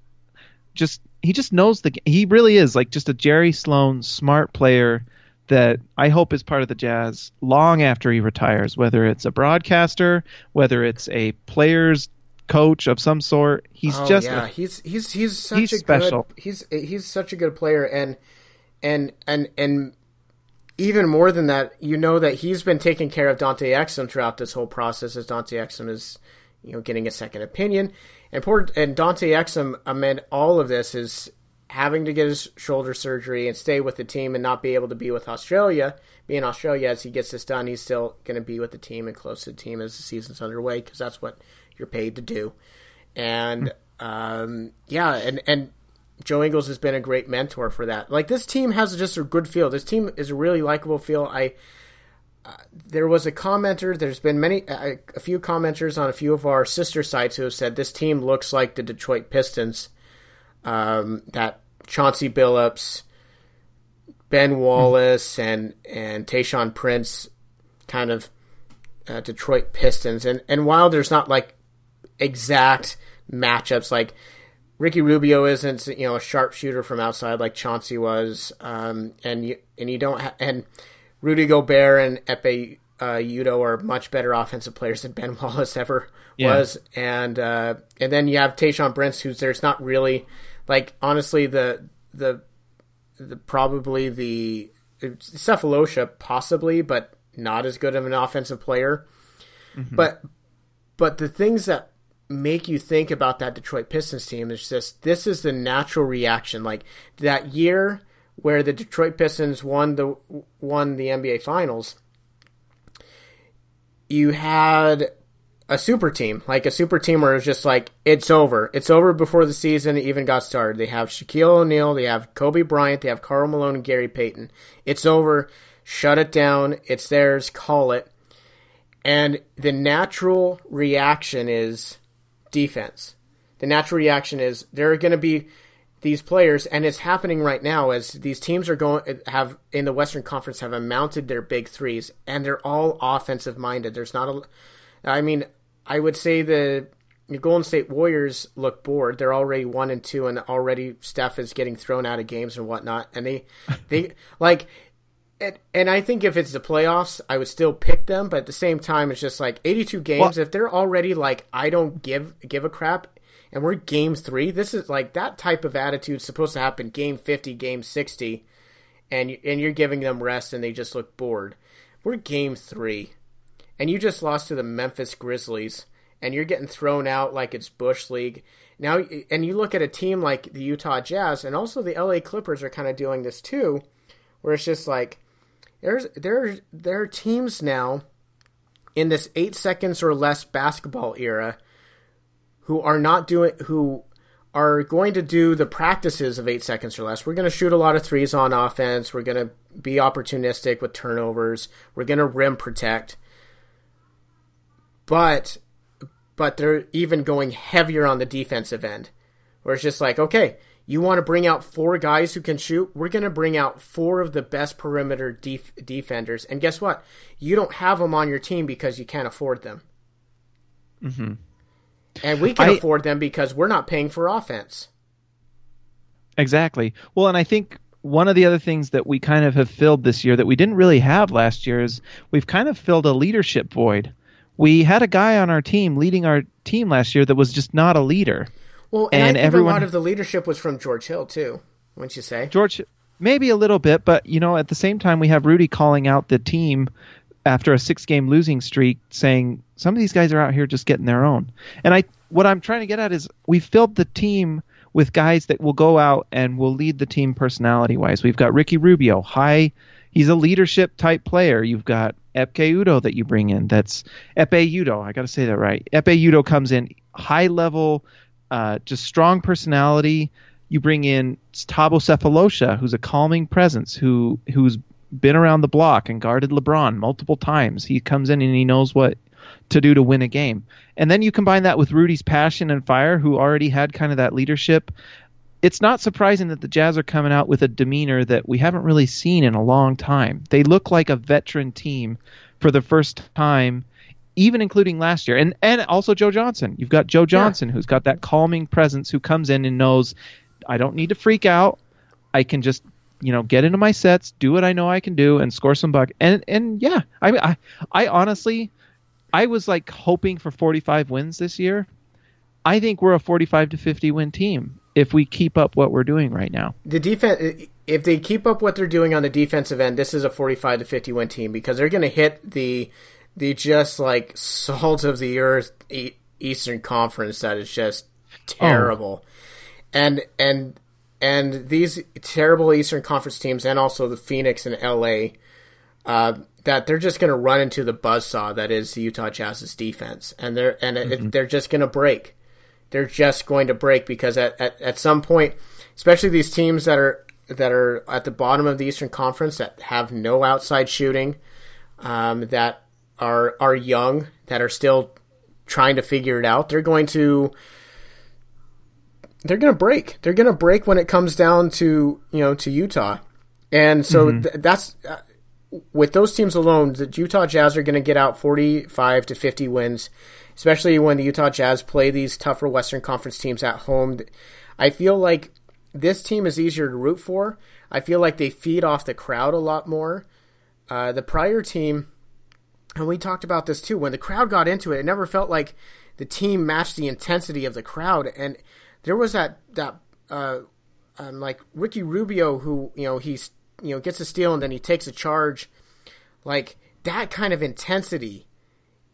Just he just knows the. He really is like just a Jerry Sloan smart player that I hope is part of the Jazz long after he retires. Whether it's a broadcaster, whether it's a player's coach of some sort, he's Oh, just yeah, a he's he's he's such he's a special. good he's he's such a good player, and and and and even more than that, you know that he's been taking care of Dante Exum throughout this whole process, as Dante Exum is you know getting a second opinion, and poor and Dante Exum amid all of this is having to get his shoulder surgery and stay with the team and not be able to be with Australia. Be in Australia as he gets this done, he's still going to be with the team and close to the team as the season's underway because that's what you're paid to do and um, yeah, and and Joe Ingles has been a great mentor for that. Like this team has just a good feel. This team is a really likable feel. I uh, there was a commenter. There's been many a, a few commenters on a few of our sister sites who have said this team looks like the Detroit Pistons. Um, that Chauncey Billups, Ben Wallace, and and Tayshaun Prince, kind of uh, Detroit Pistons. And and while there's not like exact matchups. Like Ricky Rubio isn't you know a sharpshooter from outside like Chauncey was, um, and you and you don't ha- and Rudy Gobert and Ekpe uh, Udoh are much better offensive players than Ben [LAUGHS] Wallace ever Yeah. was, and uh, and then you have Tayshaun Prince, who's there's not really like honestly the the the probably the Sefolosha possibly, but not as good of an offensive player. Mm-hmm. But but the things that make you think about that Detroit Pistons team is just this is the natural reaction. Like that year where the Detroit Pistons won the won the NBA Finals, you had a super team, like a super team where it's just like it's over. It's over before the season even got started. They have Shaquille O'Neal, they have Kobe Bryant, they have Karl Malone and Gary Payton. It's over. Shut it down. It's theirs. Call it. And the natural reaction is defense. The natural reaction is there are going to be these players, and it's happening right now as these teams are going have in the Western Conference have mounted their big threes, and they're all offensive minded. There's not a, I mean, I would say the Golden State Warriors look bored. They're already one and two, and already Steph is getting thrown out of games and whatnot. And they, [LAUGHS] they like, and, and I think if it's the playoffs, I would still pick them. But at the same time, it's just like 82 games. Well- if they're already like, I don't give give a crap, and we're game three. This is like that type of attitude supposed to happen game 50, game 60, and and you're giving them rest, and they just look bored. We're game three and you just lost to the Memphis Grizzlies, and you're getting thrown out like it's Bush League now. And you look at a team like the Utah Jazz, and also the LA Clippers are kind of doing this too, where it's just like there's there there are teams now in this eight seconds or less basketball era who are not doing who are going to do the practices of eight seconds or less. We're going to shoot a lot of threes on offense. We're going to be opportunistic with turnovers. We're going to rim protect. But but they're even going heavier on the defensive end. Where it's just like, okay, you want to bring out four guys who can shoot? We're going to bring out four of the best perimeter def- defenders. And guess what? You don't have them on your team because you can't afford them. Mm-hmm. And we can I- afford them because we're not paying for offense. Exactly. Well, and I think one of the other things that we kind of have filled this year that we didn't really have last year is we've kind of filled a leadership void. We had a guy on our team leading our team last year that was just not a leader. Well, and, And everyone- a lot of the leadership was from George Hill too. Wouldn't you say? George, maybe a little bit, but you know, at the same time, we have Rudy calling out the team after a six-game losing streak, saying some of these guys are out here just getting their own. And I, what I'm trying to get at is we filled the team with guys that will go out and will lead the team personality-wise. We've got Ricky Rubio, high. He's a leadership type player. You've got Ekpe Udoh that you bring in. That's Ekpe Udoh. I got to say that right. Ekpe Udoh comes in high level, uh, just strong personality. You bring in Thabo Sefolosha, who's a calming presence, who who's been around the block and guarded LeBron multiple times. He comes in and he knows what to do to win a game. And then you combine that with Rudy's passion and fire, who already had kind of that leadership. It's not surprising that the Jazz are coming out with a demeanor that we haven't really seen in a long time. They look like a veteran team for the first time, even including last year. And and also Joe Johnson. You've got Joe Johnson who's got that calming presence who comes in and knows I don't need to freak out. I can just you know get into my sets, do what I know I can do, and score some buck. And and yeah, I I, I honestly, I was like hoping for 45 wins this year. I think we're a 45 to 50 win team if we keep up what we're doing right now. The defense, if they keep up what they're doing on the defensive end, this is a forty-five to fifty win team because they're going to hit the the just like salt of the earth Eastern Conference that is just terrible, and and and these terrible Eastern Conference teams, and also the Phoenix and LA, uh, that they're just going to run into the buzzsaw that is the Utah Jazz's defense, and they're and it, they're just going to break. They're just going to break because at, at, at some point, especially these teams that are that are at the bottom of the Eastern Conference that have no outside shooting, um, that are are young, that are still trying to figure it out, they're going to they're going to break. They're going to break when it comes down to you know to Utah, and so th- that's uh, with those teams alone. The Utah Jazz are going to get out forty five to fifty wins, especially when the Utah Jazz play these tougher Western Conference teams at home. I feel like this team is easier to root for. I feel like they feed off the crowd a lot more. Uh, the prior team, and we talked about this too. When the crowd got into it, it never felt like the team matched the intensity of the crowd, and there was that that uh, um, like Ricky Rubio who you know he's you know gets a steal and then he takes a charge, like that kind of intensity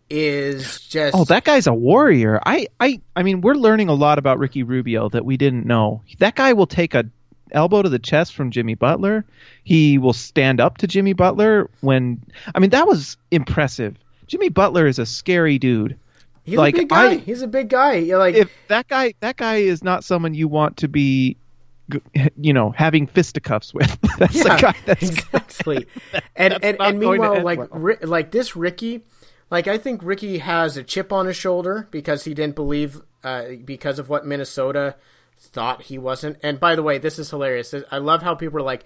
is just Oh, that guy's a warrior. I, I, I mean, we're learning a lot about Ricky Rubio that we didn't know. That guy will take a elbow to the chest from Jimmy Butler. He will stand up to Jimmy Butler when. I mean, that was impressive. Jimmy Butler is a scary dude. he's like, a big guy. I- he's a big guy. You're like If that guy, that guy is not someone you want to be, you know, having fisticuffs with. [LAUGHS] That's yeah, the guy. That's exactly. [LAUGHS] and and, and meanwhile, like well. Ri- like this Ricky, like I think Ricky has a chip on his shoulder because he didn't believe uh, because of what Minnesota thought he wasn't. And by the way, this is hilarious. I love how people are like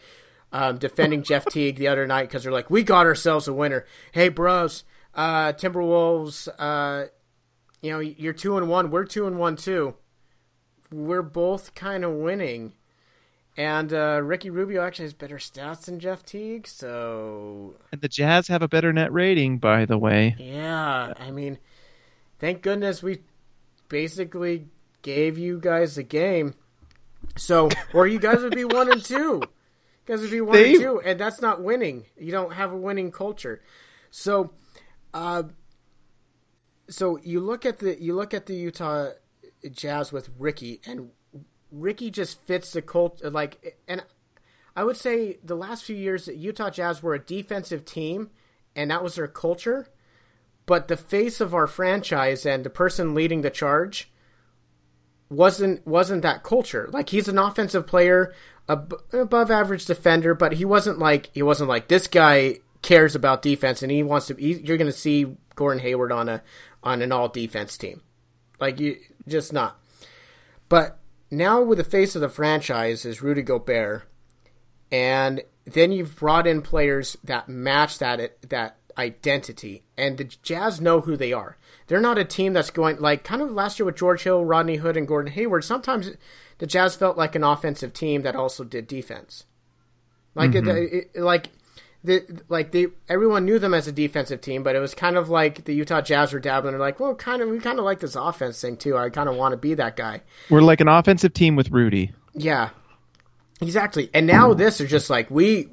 um, defending Jeff [LAUGHS] Teague the other night because they're like, "We got ourselves a winner." Hey, bros, uh, Timberwolves. Uh, you know, you're two and one. We're two and one too. We're both kind of winning. And uh, Ricky Rubio actually has better stats than Jeff Teague, so and the Jazz have a better net rating, by the way. yeah. I mean, thank goodness we basically gave you guys the game. So, or you guys would be one and two. You guys would be one They- and two, and that's not winning. You don't have a winning culture. So, uh, so you look at the you look at the Utah Jazz with Ricky, and Ricky just fits the cult. Like, and I would say the last few years, Utah Jazz were a defensive team, and that was their culture. But the face of our franchise and the person leading the charge wasn't wasn't that culture. Like he's an offensive player, ab- above average defender, but he wasn't like he wasn't like this guy cares about defense and he wants to. He, you're going to see Gordon Hayward on a on an all defense team, like you just not. But now with the face of the franchise is Rudy Gobert, and then you've brought in players that match that that identity, and the Jazz know who they are. They're not a team that's going like kind of last year with George Hill, Rodney Hood, and Gordon Hayward. Sometimes the Jazz felt like an offensive team that also did defense. Like Mm-hmm. it, it, like the like they everyone knew them as a defensive team, but it was kind of like the Utah Jazz were dabbling. They're like, well, kind of we kind of like this offense thing too. I kind of want to be that guy. We're like an offensive team with Rudy. Yeah, exactly. And now this is just like we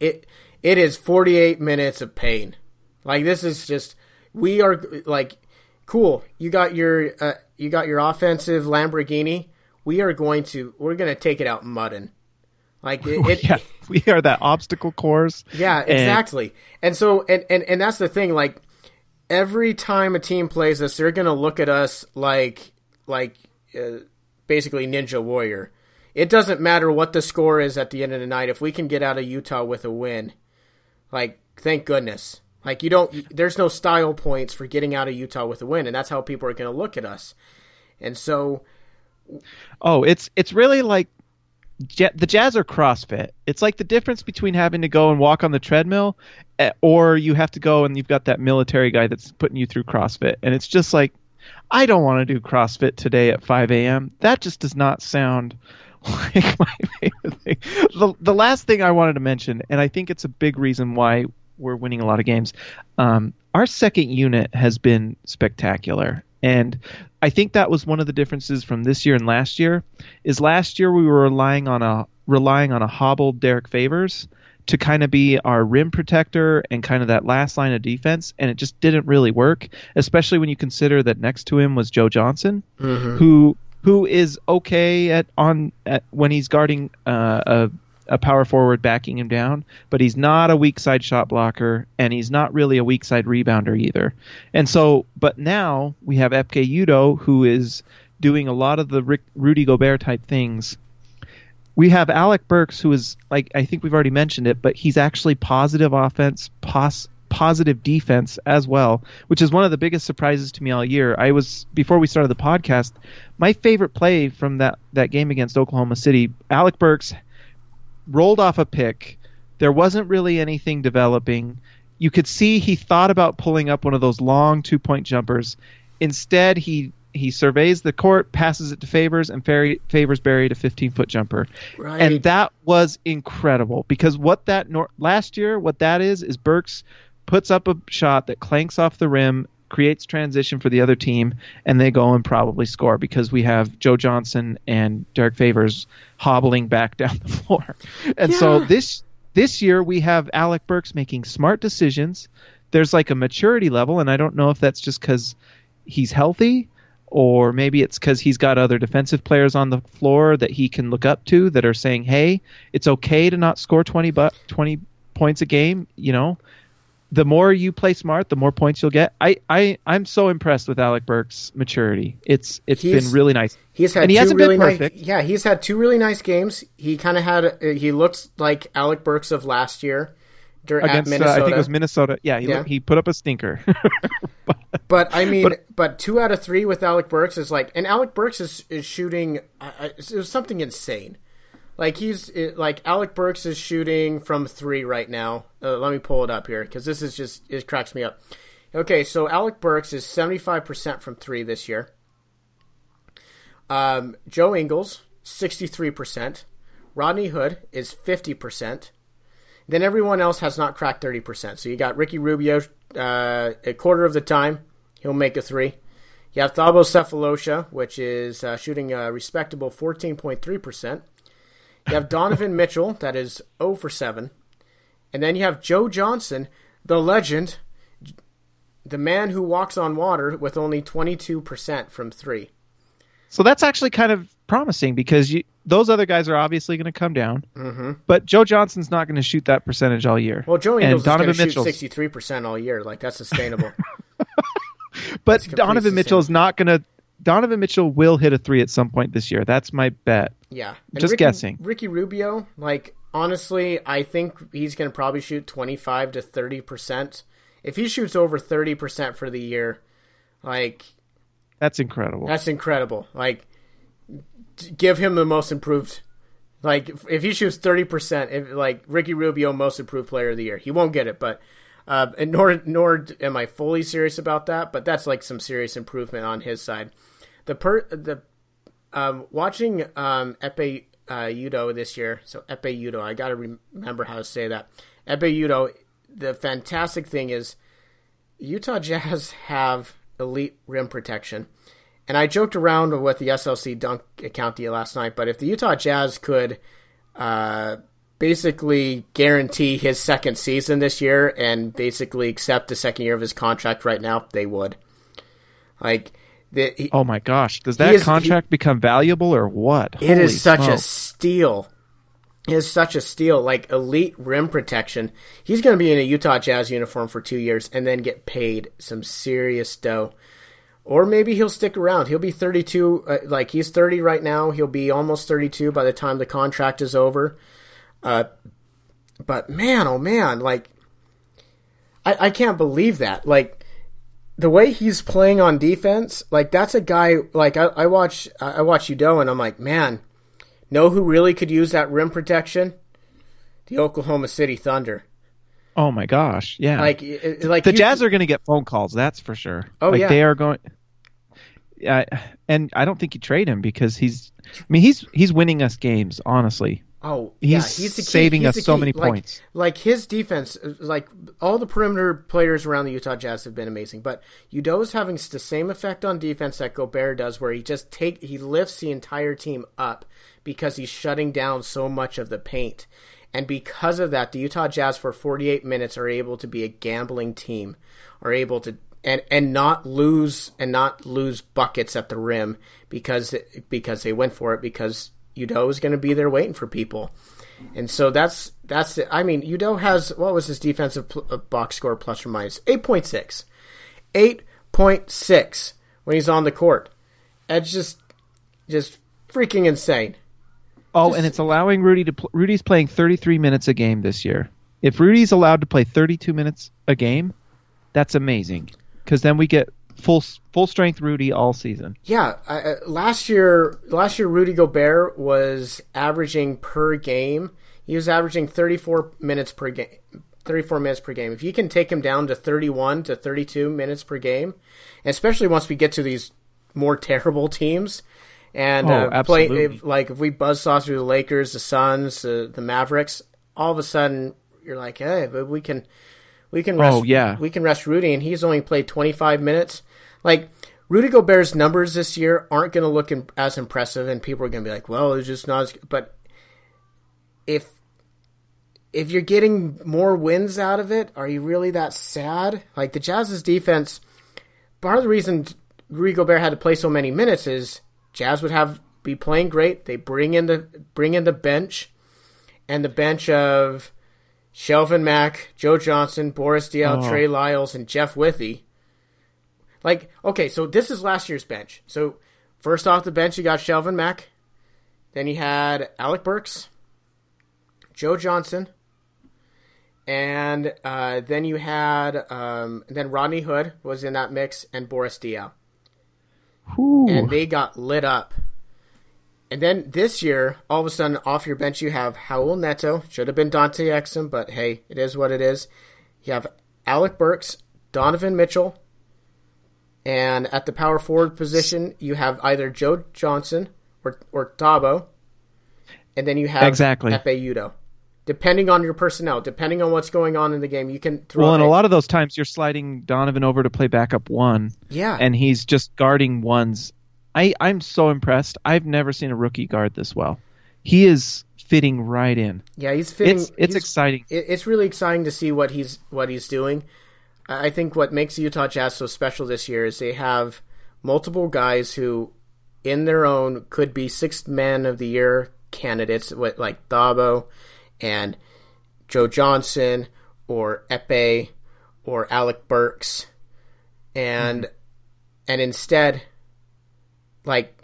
it it is 48 minutes of pain. Like this is just we are like cool. You got your uh, you got your offensive Lamborghini. We are going to we're going to take it out mudding. Like [LAUGHS] it, it Yeah, we are that obstacle course. yeah, And- exactly. And, so, and, and and that's the thing. Like every time a team plays us, they're gonna look at us like like uh, basically Ninja Warrior. It doesn't matter what the score is at the end of the night. If we can get out of Utah with a win, like thank goodness. Like you don't, there's no style points for getting out of Utah with a win, and that's how people are gonna look at us. And so, Oh, it's it's really like Ja- the Jazz are CrossFit. It's like the difference between having to go and walk on the treadmill, eh, or you have to go and you've got that military guy that's putting you through CrossFit, and it's just like, I don't want to do CrossFit today at 5 a.m. That just does not sound [LAUGHS] like my favorite thing. The the last thing I wanted to mention, and I think it's a big reason why we're winning a lot of games. Um, our second unit has been spectacular, and I think that was one of the differences from this year and last year. Is last year we were relying on a relying on a hobbled Derrick Favors to kind of be our rim protector and kind of that last line of defense, and it just didn't really work. Especially when you consider that next to him was Joe Johnson, who who is okay at on at, when he's guarding uh, a a power forward backing him down, but he's not a weak side shot blocker, and he's not really a weak side rebounder either. And so, but now we have Ekpe Udoh, who is doing a lot of the Rick, Rudy Gobert type things. We have Alec Burks, who is like I think we've already mentioned it, but he's actually positive offense, pos, positive defense as well, which is one of the biggest surprises to me all year. I was before we started the podcast, my favorite play from that that game against Oklahoma City, Alec Burks rolled off a pick. There wasn't really anything developing. You could see he thought about pulling up one of those long two point jumpers. Instead, he he surveys the court, passes it to Favors, and Ferry, Favors buried a 15 foot jumper. Right. And that was incredible because what that nor- last year, what that is, is Burks puts up a shot that clanks off the rim, creates transition for the other team, and they go and probably score because we have Joe Johnson and Derrick Favors hobbling back down the floor. And so this this year we have Alec Burks making smart decisions. There's like a maturity level, and I don't know if that's just because he's healthy or maybe it's because he's got other defensive players on the floor that he can look up to that are saying, "Hey, it's okay to not score 20 bu- 20 points a game." You know, the more you play smart, the more points you'll get. I I I'm so impressed with Alec Burks' maturity. It's it's He's- been really nice. He's had and he two hasn't really been nice. Yeah, he's had two really nice games. He kind of had. Uh, he looks like Alec Burks of last year dur- at Against uh, Minnesota. I think it was Minnesota. Yeah, he Yeah. he put up a stinker. [LAUGHS] But I mean, But- but, two out of three with Alec Burks is like, and Alec Burks is is shooting. Uh, it was something insane. Like he's it, like Alec Burks is shooting from three right now. Uh, let me pull it up here because this is just it cracks me up. Okay, so Alec Burks is seventy five percent from three this year. Um, Joe Ingles sixty three percent. Rodney Hood is fifty percent. Then everyone else has not cracked 30%. So you got Ricky Rubio uh, a quarter of the time. He'll make a three. You have Thabo Sefolosha, which is uh, shooting a respectable 14.3%. You have Donovan Mitchell, that is 0 for 7. And then you have Joe Johnson, the legend, the man who walks on water, with only 22% from three. So that's actually kind of promising because you, those other guys are obviously going to come down. Mm-hmm. But Joe Johnson's not going to shoot that percentage all year. Well, Joe and is going Donovan to shoot Mitchell's, 63% all year. Like, that's sustainable. [LAUGHS] but Donovan Mitchell is not going to Donovan Mitchell will hit a three at some point this year. That's my bet. Yeah, Just Ricky, guessing. Ricky Rubio, like honestly, I think he's going to probably shoot twenty five to thirty percent. If he shoots over thirty percent for the year, like That's incredible. that's incredible. Like, give him the most improved. Like, if- if he shoots thirty percent, if like Ricky Rubio, most improved player of the year, he won't get it. But uh, and nor nor am I fully serious about that. But that's like some serious improvement on his side. The per the um, watching um, Ekpe uh, Udoh this year. So Ekpe Udoh, I got to re- remember how to say that. Ekpe Udoh. The fantastic thing is, Utah [LAUGHS] Jazz have elite rim protection. And I joked around with the SLC dunk account last night, but if the Utah Jazz could uh, basically guarantee his second season this year and basically accept the second year of his contract right now, they would. Like, the, he, oh my gosh, does that is- contract become valuable or what? it Holy is such a steal. It is such a steal. Like elite rim protection. He's going to be in a Utah Jazz uniform for two years and then get paid some serious dough. Or maybe he'll stick around. He'll be 32. Uh, like he's 30 right now. He'll be almost 32 by the time the contract is over. Uh, but man, oh man, like I, I can't believe that. Like the way he's playing on defense, like that's a guy. Like I, I watch, I watch Udoh, and I'm like, man, know who really could use that rim protection? The Oklahoma City Thunder. Oh my gosh, yeah. Like, it- like the he's- Jazz are going to get phone calls. That's for sure. Oh, like, yeah. they are going. Yeah, and I don't think you trade him because he's. I mean, he's he's winning us games. Honestly, Oh, He's yeah, he's the key. saving He's us the so many Like- points. Like his defense, like all the perimeter players around the Utah Jazz have been amazing, but Udoh's having the same effect on defense that Gobert does, where he just take he lifts the entire team up because he's shutting down so much of the paint, and because of that, the Utah Jazz for 48 minutes are able to be a gambling team, are able to. And, and not lose and not lose buckets at the rim because because they went for it because Udoh is going to be there waiting for people. And so that's that's it. I mean, Udoh has what was his defensive pl- uh, box score plus or minus eight point six, eight point six when he's on the court. It's just just freaking insane. Oh, and it's allowing Rudy to. Pl- Rudy's playing 33 minutes a game this year. If Rudy's allowed to play 32 minutes a game, that's amazing. Because then we get full full strength Rudy all season. Yeah, I, last year last year Rudy Gobert was averaging per game. He was averaging 34 minutes per game. 34 minutes per game. If you can take him down to 31 to 32 minutes per game, especially once we get to these more terrible teams, and Oh, uh, play if, like if we buzzsaw through the Lakers, the Suns, uh, the Mavericks, all of a sudden you're like, hey, but we can we can rest, Oh, yeah. we can rest Rudy, and he's only played 25 minutes. Like Rudy Gobert's numbers this year aren't going to look im- as impressive, and people are going to be like, "Well, it's just not." as But if if you're getting more wins out of it, are you really that sad? Like the Jazz's defense, part of the reason Rudy Gobert had to play so many minutes is Jazz would have be playing great. They bring in the bring in the bench, and the bench of Shelvin Mack, Joe Johnson, Boris Diaw, Oh. Trey Lyles, and Jeff Withey. Like, okay, so this is last year's bench. So first off the bench, you got Shelvin Mack. Then you had Alec Burks, Joe Johnson, and uh, then you had um, then Rodney Hood was in that mix, and Boris Diaw and they got lit up. And then this year, all of a sudden, off your bench, you have Raul Neto. Should have been Dante Exum, but hey, it is what it is. You have Alec Burks, Donovan Mitchell, and at the power forward position, you have either Joe Johnson or or Thabo, and then you have Exactly. Ekpe Udoh. Depending on your personnel, depending on what's going on in the game, you can throw. well, and a lot of those times you're sliding Donovan over to play backup one, yeah, and he's just guarding ones. I I'm so impressed. I've never seen a rookie guard this well. He is fitting right in. yeah, he's fitting. It's it's he's- exciting. it, it's really exciting to see what he's what he's doing. I think what makes the Utah Jazz so special this year is they have multiple guys who, in their own, could be sixth man of the year candidates, like Thabo and Joe Johnson or Ekpe or Alec Burks, and mm-hmm. and instead like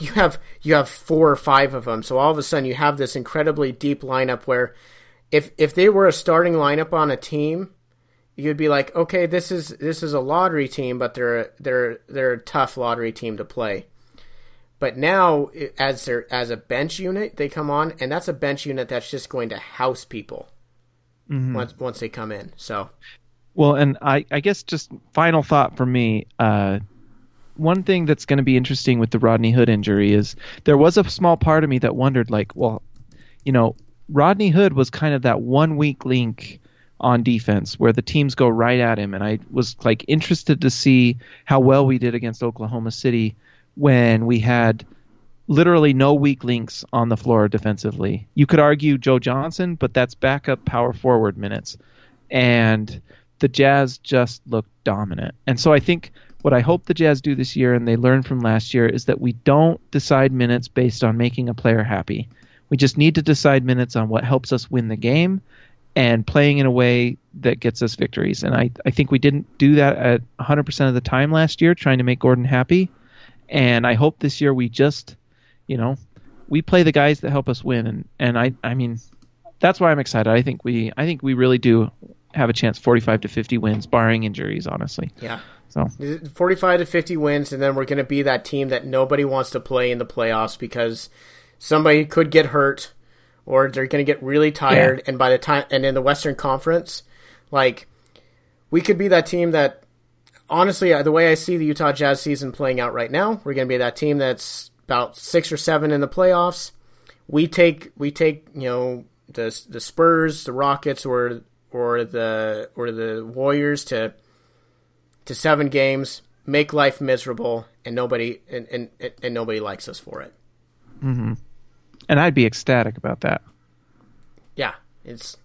you have you have four or five of them. So all of a sudden you have this incredibly deep lineup where if if they were a starting lineup on a team, you'd be like, okay, this is this is a lottery team, but they're they're they're a tough lottery team to play. But now, as their as a bench unit, they come on, and that's a bench unit that's just going to house people Mm-hmm. once once they come in. So Well, and I, I guess just final thought for me. Uh, one thing that's going to be interesting with the Rodney Hood injury is there was a small part of me that wondered, like, well, you know, Rodney Hood was kind of that one weak link on defense where the teams go right at him, and I was like interested to see how well we did against Oklahoma City when we had literally no weak links on the floor defensively. You could argue Joe Johnson, but that's backup power forward minutes. And the Jazz just looked dominant. And so I think what I hope the Jazz do this year and they learn from last year is that we don't decide minutes based on making a player happy. We just need to decide minutes on what helps us win the game and playing in a way that gets us victories. And I, I think we didn't do that at 100% of the time last year, trying to make Gordon happy. And I hope this year we just, you know, we play the guys that help us win. And, and I, I mean, that's why I'm excited. I think we, I think we really do have a chance 45 to 50 wins, barring injuries, honestly. yeah, So 45 to 50 wins, and then we're going to be that team that nobody wants to play in the playoffs because somebody could get hurt or they're going to get really tired. And by the time, and in the Western Conference, like, we could be that team that, honestly, uh, the way I see the Utah Jazz season playing out right now, we're going to be that team that's about six or seven in the playoffs. We take, we take, you know, the the Spurs, the Rockets, or or the or the Warriors to to seven games, make life miserable, and nobody and, and, and nobody likes us for it. And I'd be ecstatic about that. Yeah, it's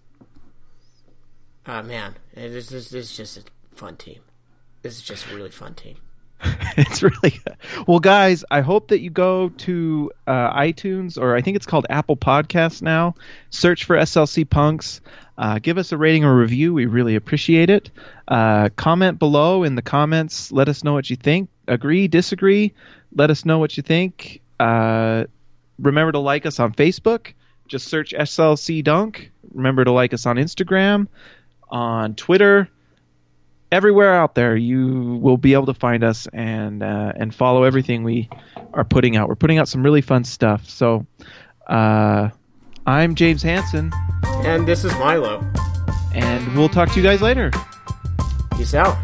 ah man, it is it's, it's just a fun team. This is just a really fun team. [LAUGHS] it's really well guys i hope that you go to uh, itunes or i think it's called apple podcasts now. Search for slc dunk. Uh, give us a rating or review. We really appreciate it. Uh, comment below in the comments. Let us know what you think. Agree disagree. Let us know what you think. Uh, remember to like us on facebook just search slc dunk remember to like us on instagram on twitter everywhere out there you will be able to find us and uh, and follow everything we are putting out. We're putting out some really fun stuff. So uh, I'm James Hanson, And this is Milo. and we'll talk to you guys later. Peace out.